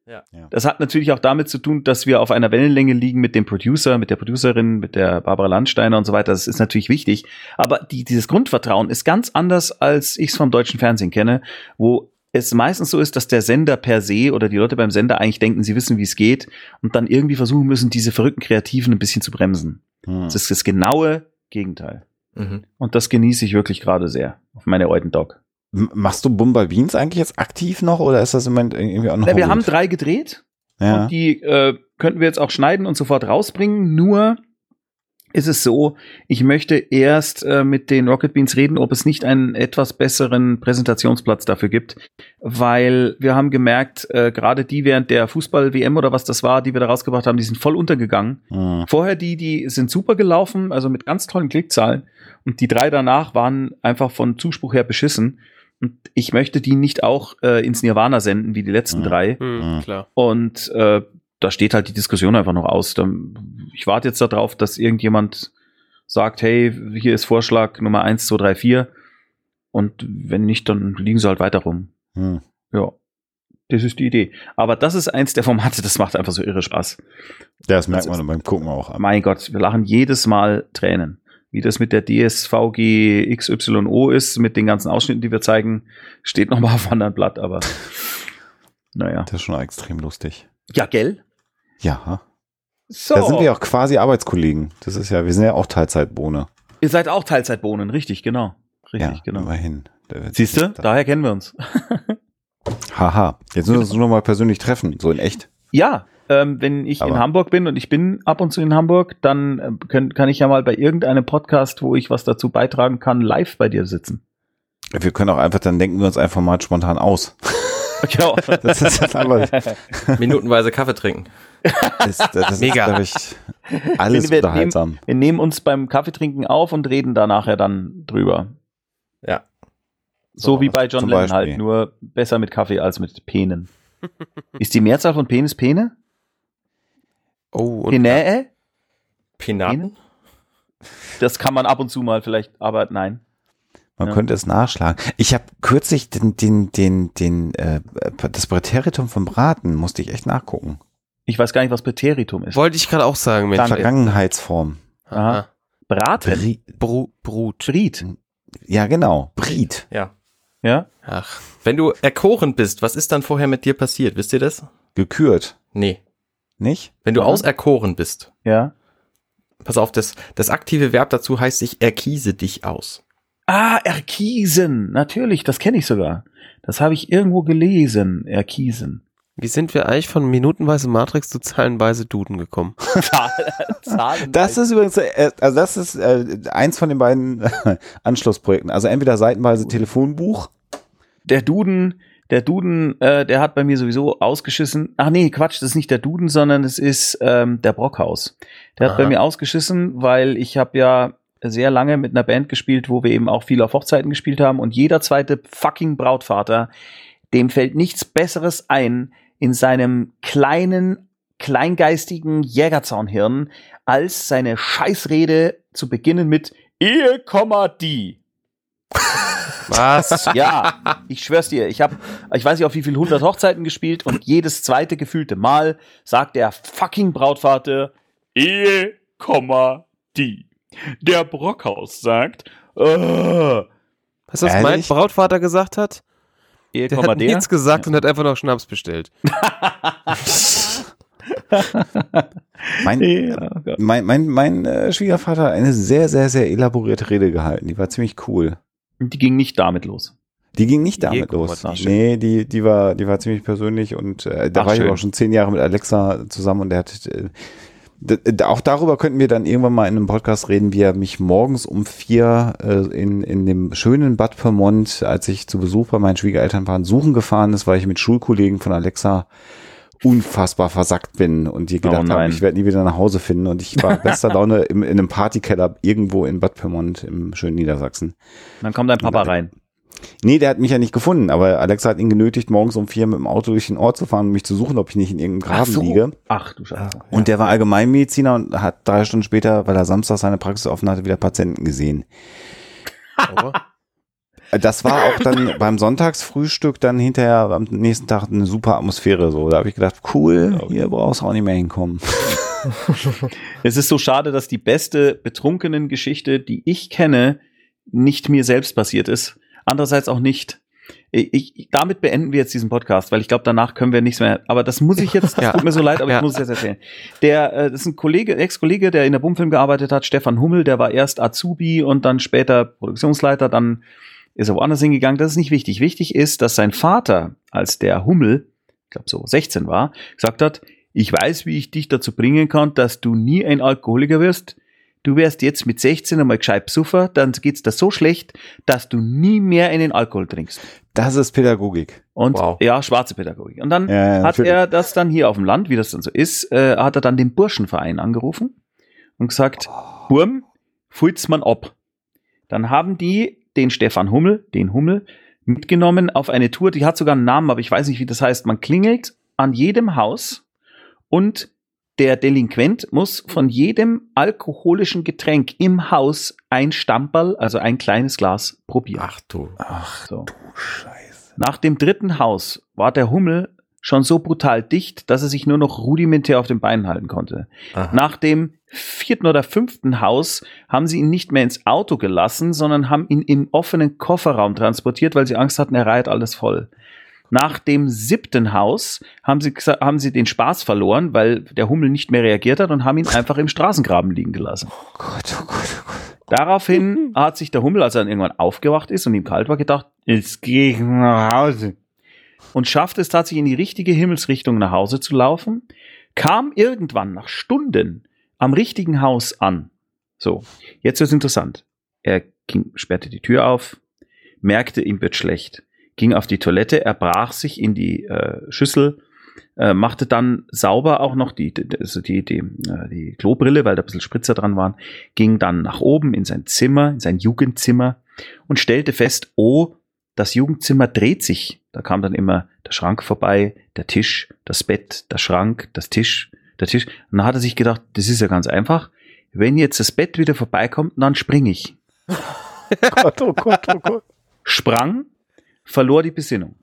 Ja. Das hat natürlich auch damit zu tun, dass wir auf einer Wellenlänge liegen mit dem Producer, mit der Producerin, mit der Barbara Landsteiner und so weiter. Das ist natürlich wichtig. Aber die, dieses Grundvertrauen ist ganz anders, als ich es vom deutschen Fernsehen kenne, wo es meistens so ist, dass der Sender per se oder die Leute beim Sender eigentlich denken, sie wissen, wie es geht und dann irgendwie versuchen müssen, diese verrückten Kreativen ein bisschen zu bremsen. Hm. Das ist das genaue Gegenteil. Mhm. Und das genieße ich wirklich gerade sehr auf meine alten Dog. Machst du Bumba Beans eigentlich jetzt aktiv noch oder ist das im Moment irgendwie auch noch? Na, wir haben drei gedreht ja. und die äh, könnten wir jetzt auch schneiden und sofort rausbringen. Nur ist es so, ich möchte erst äh, mit den Rocket Beans reden, ob es nicht einen etwas besseren Präsentationsplatz dafür gibt, weil wir haben gemerkt, äh, gerade die während der Fußball-WM oder was das war, die wir da rausgebracht haben, die sind voll untergegangen. Mhm. Vorher die, die sind super gelaufen, also mit ganz tollen Klickzahlen und die drei danach waren einfach von Zuspruch her beschissen. Und ich möchte die nicht auch äh, ins Nirvana senden, wie die letzten mhm. drei. Mhm, klar. Und äh, da steht halt die Diskussion einfach noch aus. Ich warte jetzt darauf, dass irgendjemand sagt, hey, hier ist Vorschlag Nummer eins, zwei, drei, vier. Und wenn nicht, dann liegen sie halt weiter rum. Mhm. Ja. Das ist die Idee. Aber das ist eins der Formate, das macht einfach so irre Spaß. Das merkt man beim Gucken auch. Mein Gott, wir lachen jedes Mal Tränen. Wie das mit der DSVG XYO ist, mit den ganzen Ausschnitten, die wir zeigen, steht nochmal auf einem anderen Blatt, aber <laughs> naja. Das ist schon extrem lustig. Ja, gell? Ja. So. Da sind wir auch quasi Arbeitskollegen. Das ist ja, wir sind ja auch Teilzeitbohne. Ihr seid auch Teilzeitbohnen, richtig, genau. Richtig, ja, genau. immerhin. Da- Siehst du, daher kennen wir uns. <laughs> Haha. Jetzt müssen wir uns nur mal persönlich treffen, so in echt. Ja, ähm, wenn ich in Aber- Hamburg bin und ich bin ab und zu in Hamburg, dann äh, können, kann ich ja mal bei irgendeinem Podcast, wo ich was dazu beitragen kann, live bei dir sitzen. Wir können auch einfach, dann denken wir uns einfach mal spontan aus. <laughs> Genau. Das ist dann einfach, <laughs> Minutenweise Kaffee trinken. das, das, das Mega. ist, ich, alles wir, unterhaltsam. nehmen, wir nehmen uns beim Kaffeetrinken auf und reden da nachher dann drüber. Ja. So wie bei John Lennon halt, nur besser mit Kaffee als mit Penen. Ist die Mehrzahl von Penis Pene? Oh, und Penäe? Penaten? Das kann man ab und zu mal vielleicht, aber nein. Man Ja. könnte es nachschlagen. Ich habe kürzlich den, den, den, den, äh, das Präteritum vom Braten musste ich echt nachgucken. Ich weiß gar nicht, was Präteritum ist. wollte ich gerade auch sagen, Mensch. Vergangenheitsform. Aha. Braten? Bri Bru Brut. Briet. ja, genau. Briet. Ja. Ja? Ach, Wenn du erkoren bist, was ist dann vorher mit dir passiert? Wisst ihr das? Gekürt. Nee. Nicht? Wenn du Ja. auserkoren bist, Ja. pass auf, das, das aktive Verb dazu heißt, ich erkiese dich aus. Ah, Erkiesen. Natürlich, das kenne ich sogar. Das habe ich irgendwo gelesen. Erkiesen. wie sind wir eigentlich von minutenweise Matrix zu zahlenweise Duden gekommen? <laughs> Zahlen. Das ist übrigens, äh, also das ist äh, eins von den beiden <laughs> Anschlussprojekten. Also entweder seitenweise Telefonbuch. der Duden, der Duden, äh, der hat bei mir sowieso ausgeschissen. Ach nee, Quatsch, das ist nicht der Duden, sondern es ist ähm, der Brockhaus. Der hat Aha. bei mir ausgeschissen, weil ich habe ja sehr lange mit einer Band gespielt, wo wir eben auch viel auf Hochzeiten gespielt haben und jeder zweite fucking Brautvater, dem fällt nichts Besseres ein in seinem kleinen, kleingeistigen Jägerzaunhirn, als seine Scheißrede zu beginnen mit Ehe, Komma, die. Was? <laughs> Ja, ich schwör's dir, ich habe, ich weiß nicht auf wie viel hundert Hochzeiten gespielt und jedes zweite gefühlte Mal sagt der fucking Brautvater Ehe, Komma, die. Der Brockhaus sagt, äh, Weißt du, was mein Ehrlich? Brautvater gesagt hat? Ehe, Der Komma, hat der. nichts gesagt und hat einfach noch Schnaps bestellt. <laughs> Mein, Ja, oh Gott. mein, mein, mein äh, Schwiegervater hat eine sehr, sehr, sehr elaborierte Rede gehalten. Die war ziemlich cool. Die ging nicht damit los. Die ging nicht damit Diego los. Nee, die, die war, die war ziemlich persönlich und äh, da Ach, war ich schön. aber auch schon zehn Jahre mit Alexa zusammen und der hat äh, auch darüber könnten wir dann irgendwann mal in einem Podcast reden, wie er mich morgens um vier äh, in, in dem schönen Bad Pyrmont, als ich zu Besuch bei meinen Schwiegereltern war, suchen gefahren ist, weil ich mit Schulkollegen von Alexa unfassbar versackt bin und die gedacht Oh haben, nein. ich werde nie wieder nach Hause finden und ich war <laughs> bester Laune im, in einem Partykeller irgendwo in Bad Pyrmont im schönen Niedersachsen. Dann kommt dein Papa rein. Nee, der hat mich ja nicht gefunden, aber Alexa hat ihn genötigt, morgens um vier mit dem Auto durch den Ort zu fahren und mich zu suchen, ob ich nicht in irgendeinem Graben liege. Ach du Scheiße. Und der war Allgemeinmediziner und hat drei Stunden später, weil er Samstag seine Praxis offen hatte, wieder Patienten gesehen. Das war auch dann <laughs> beim Sonntagsfrühstück dann hinterher am nächsten Tag eine super Atmosphäre so. Da habe ich gedacht, cool, hier brauchst du auch nicht mehr hinkommen. <laughs> Es ist so schade, dass die beste betrunkenen Geschichte, die ich kenne, nicht mir selbst passiert ist. Andererseits auch nicht. Ich, ich, damit beenden wir jetzt diesen Podcast, weil ich glaube, danach können wir nichts mehr. Aber das muss ich jetzt, das Ja. tut mir so leid, aber Ja. ich muss es jetzt erzählen. Der, äh, das ist ein Kollege, Ex-Kollege, der in der Bumfilm gearbeitet hat, Stefan Hummel, der war erst Azubi und dann später Produktionsleiter, dann ist er woanders hingegangen. Das ist nicht wichtig. Wichtig ist, dass sein Vater, als der Hummel, ich glaube so 16 war, gesagt hat, ich weiß, wie ich dich dazu bringen kann, dass du nie ein Alkoholiker wirst. Du wärst jetzt mit 16 einmal gescheit Psuffer, dann geht's dir so schlecht, dass du nie mehr einen Alkohol trinkst. Das ist Pädagogik. Und Wow. ja, schwarze Pädagogik. Und dann Ja, ja, hat er das dann hier auf dem Land, wie das dann so ist, äh, hat er dann den Burschenverein angerufen und gesagt, Burm, fult's man ab. Dann haben die den Stefan Hummel, den Hummel, mitgenommen auf eine Tour, die hat sogar einen Namen, aber ich weiß nicht, wie das heißt. Man klingelt an jedem Haus und der Delinquent muss von jedem alkoholischen Getränk im Haus ein Stamperl, also ein kleines Glas, probieren. Ach du. Ach So. du Scheiße. Nach dem dritten Haus war der Hummel schon so brutal dicht, dass er sich nur noch rudimentär auf den Beinen halten konnte. Aha. Nach dem vierten oder fünften Haus haben sie ihn nicht mehr ins Auto gelassen, sondern haben ihn in offenen Kofferraum transportiert, weil sie Angst hatten, er reiht alles voll. Nach dem siebten Haus haben sie, haben sie den Spaß verloren, weil der Hummel nicht mehr reagiert hat und haben ihn einfach im Straßengraben liegen gelassen. Oh Gott, oh Gott, oh Gott. Daraufhin hat sich der Hummel, als er dann irgendwann aufgewacht ist und ihm kalt war, gedacht, jetzt gehe ich nach Hause. Und schafft es tatsächlich in die richtige Himmelsrichtung nach Hause zu laufen, kam irgendwann nach Stunden am richtigen Haus an. So, jetzt wird's interessant. Er ging, sperrte die Tür auf, merkte, ihm wird schlecht, ging auf die Toilette, er brach sich in die äh, Schüssel, äh, machte dann sauber auch noch die, also die, die, äh, die Klobrille, weil da ein bisschen Spritzer dran waren, ging dann nach oben in sein Zimmer, in sein Jugendzimmer und stellte fest, oh, das Jugendzimmer dreht sich. Da kam dann immer der Schrank vorbei, der Tisch, das Bett, der Schrank, das Tisch, der Tisch. Und dann hat er sich gedacht, das ist ja ganz einfach. Wenn jetzt das Bett wieder vorbeikommt, dann springe ich. Gott, oh Gott, oh Gott. Sprang, verlor die Besinnung.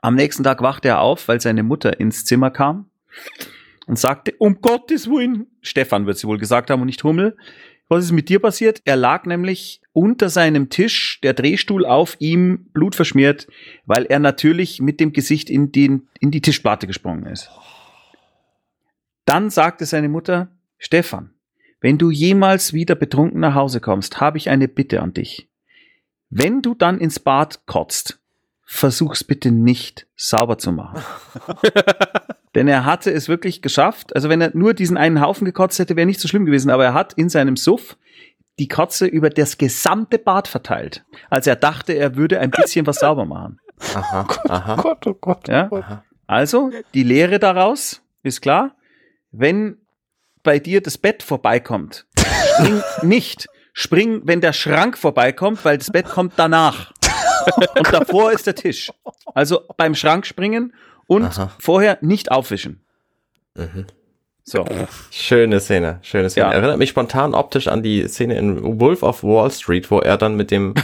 Am nächsten Tag wachte er auf, weil seine Mutter ins Zimmer kam und sagte, um Gottes Willen, Stefan wird sie wohl gesagt haben und nicht Hummel, was ist mit dir passiert? Er lag nämlich unter seinem Tisch, der Drehstuhl auf ihm, blutverschmiert, weil er natürlich mit dem Gesicht in, den, in die Tischplatte gesprungen ist. Dann sagte seine Mutter, Stefan, wenn du jemals wieder betrunken nach Hause kommst, habe ich eine Bitte an dich. Wenn du dann ins Bad kotzt, versuch's bitte nicht sauber zu machen. <laughs> Denn er hatte es wirklich geschafft. Also wenn er nur diesen einen Haufen gekotzt hätte, wäre nicht so schlimm gewesen. Aber er hat in seinem Suff die Kotze über das gesamte Bad verteilt, als er dachte, er würde ein bisschen was sauber machen. Aha, aha. Oh Gott, oh Gott, oh Gott. Ja? Also, die Lehre daraus ist klar wenn bei dir das Bett vorbeikommt, spring <laughs> nicht. Spring, wenn der Schrank vorbeikommt, weil das Bett kommt danach. und davor ist der Tisch. Also beim Schrank springen und Aha. vorher nicht aufwischen. Mhm. So. Schöne Szene, schöne Szene. Ja. Erinnert mich spontan optisch an die Szene in Wolf of Wall Street, wo er dann mit dem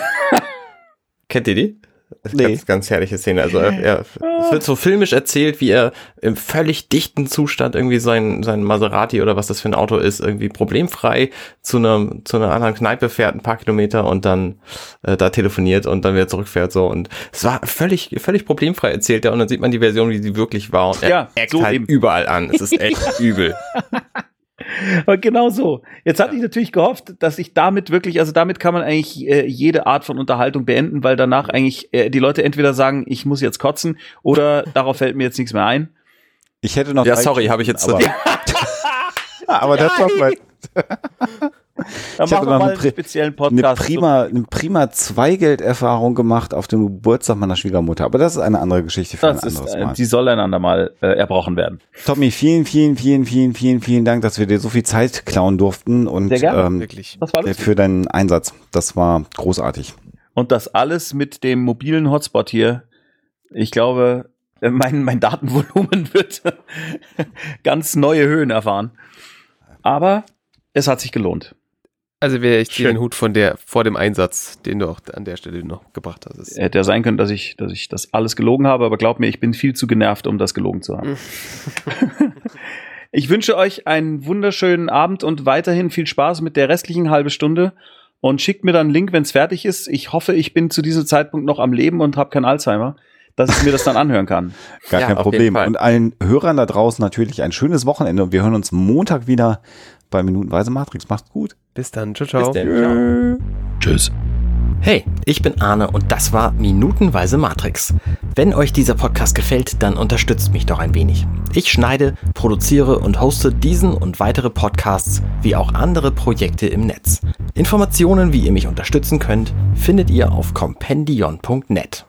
<laughs> Kennt ihr die? Das ist nee. ganz, ganz herrliche Szene. Also er, er, es wird so filmisch erzählt, wie er im völlig dichten Zustand irgendwie sein, sein Maserati oder was das für ein Auto ist, irgendwie problemfrei zu einer, zu einer anderen Kneipe fährt, ein paar Kilometer und dann äh, da telefoniert und dann wieder zurückfährt so. Und es war völlig, völlig problemfrei erzählt er und dann sieht man die Version, wie sie wirklich war und er ja, so halt eben. überall an. Es ist echt <laughs> übel. Aber genau so. Jetzt hatte ich natürlich gehofft, dass ich damit wirklich, also damit kann man eigentlich äh, jede Art von Unterhaltung beenden, weil danach eigentlich äh, die Leute entweder sagen, ich muss jetzt kotzen oder <laughs> darauf fällt mir jetzt nichts mehr ein. Ich hätte noch. Ja, sorry, habe ich jetzt. Aber, <laughs> <laughs> aber das war mein. Dann ich habe noch einen speziellen Podcast. Eine prima, eine prima Zweigelderfahrung gemacht auf dem Geburtstag meiner Schwiegermutter. Aber das ist eine andere Geschichte für das ein anderes ist, Mal. Die soll ein andermal äh, erbrochen werden. Tommy, vielen, vielen, vielen, vielen, vielen, vielen Dank, dass wir dir so viel Zeit klauen durften und Sehr gerne, ähm, wirklich. Das war für deinen Einsatz. Das war großartig. Und das alles mit dem mobilen Hotspot hier. Ich glaube, äh, mein, mein Datenvolumen <laughs> wird ganz neue Höhen erfahren. Aber es hat sich gelohnt. Also wäre ich dir den Hut von der vor dem Einsatz, den du auch an der Stelle noch gebracht hast. Es hätte ja sein können, dass ich, dass ich das alles gelogen habe, aber glaub mir, ich bin viel zu genervt, um das gelogen zu haben. <laughs> <laughs> ich wünsche euch einen wunderschönen Abend und weiterhin viel Spaß mit der restlichen halbe Stunde und schickt mir dann einen Link, wenn es fertig ist. Ich hoffe, ich bin zu diesem Zeitpunkt noch am Leben und habe kein Alzheimer dass ich mir das dann anhören kann. Gar ja, kein Problem. Und allen Hörern da draußen natürlich ein schönes Wochenende und wir hören uns Montag wieder bei Minutenweise Matrix. Macht's gut. Bis dann. Ciao, ciao. Bis dann. Tschüss. Hey, ich bin Arne und das war Minutenweise Matrix. Wenn euch dieser Podcast gefällt, dann unterstützt mich doch ein wenig. Ich schneide, produziere und hoste diesen und weitere Podcasts wie auch andere Projekte im Netz. Informationen, wie ihr mich unterstützen könnt, findet ihr auf compendion.net.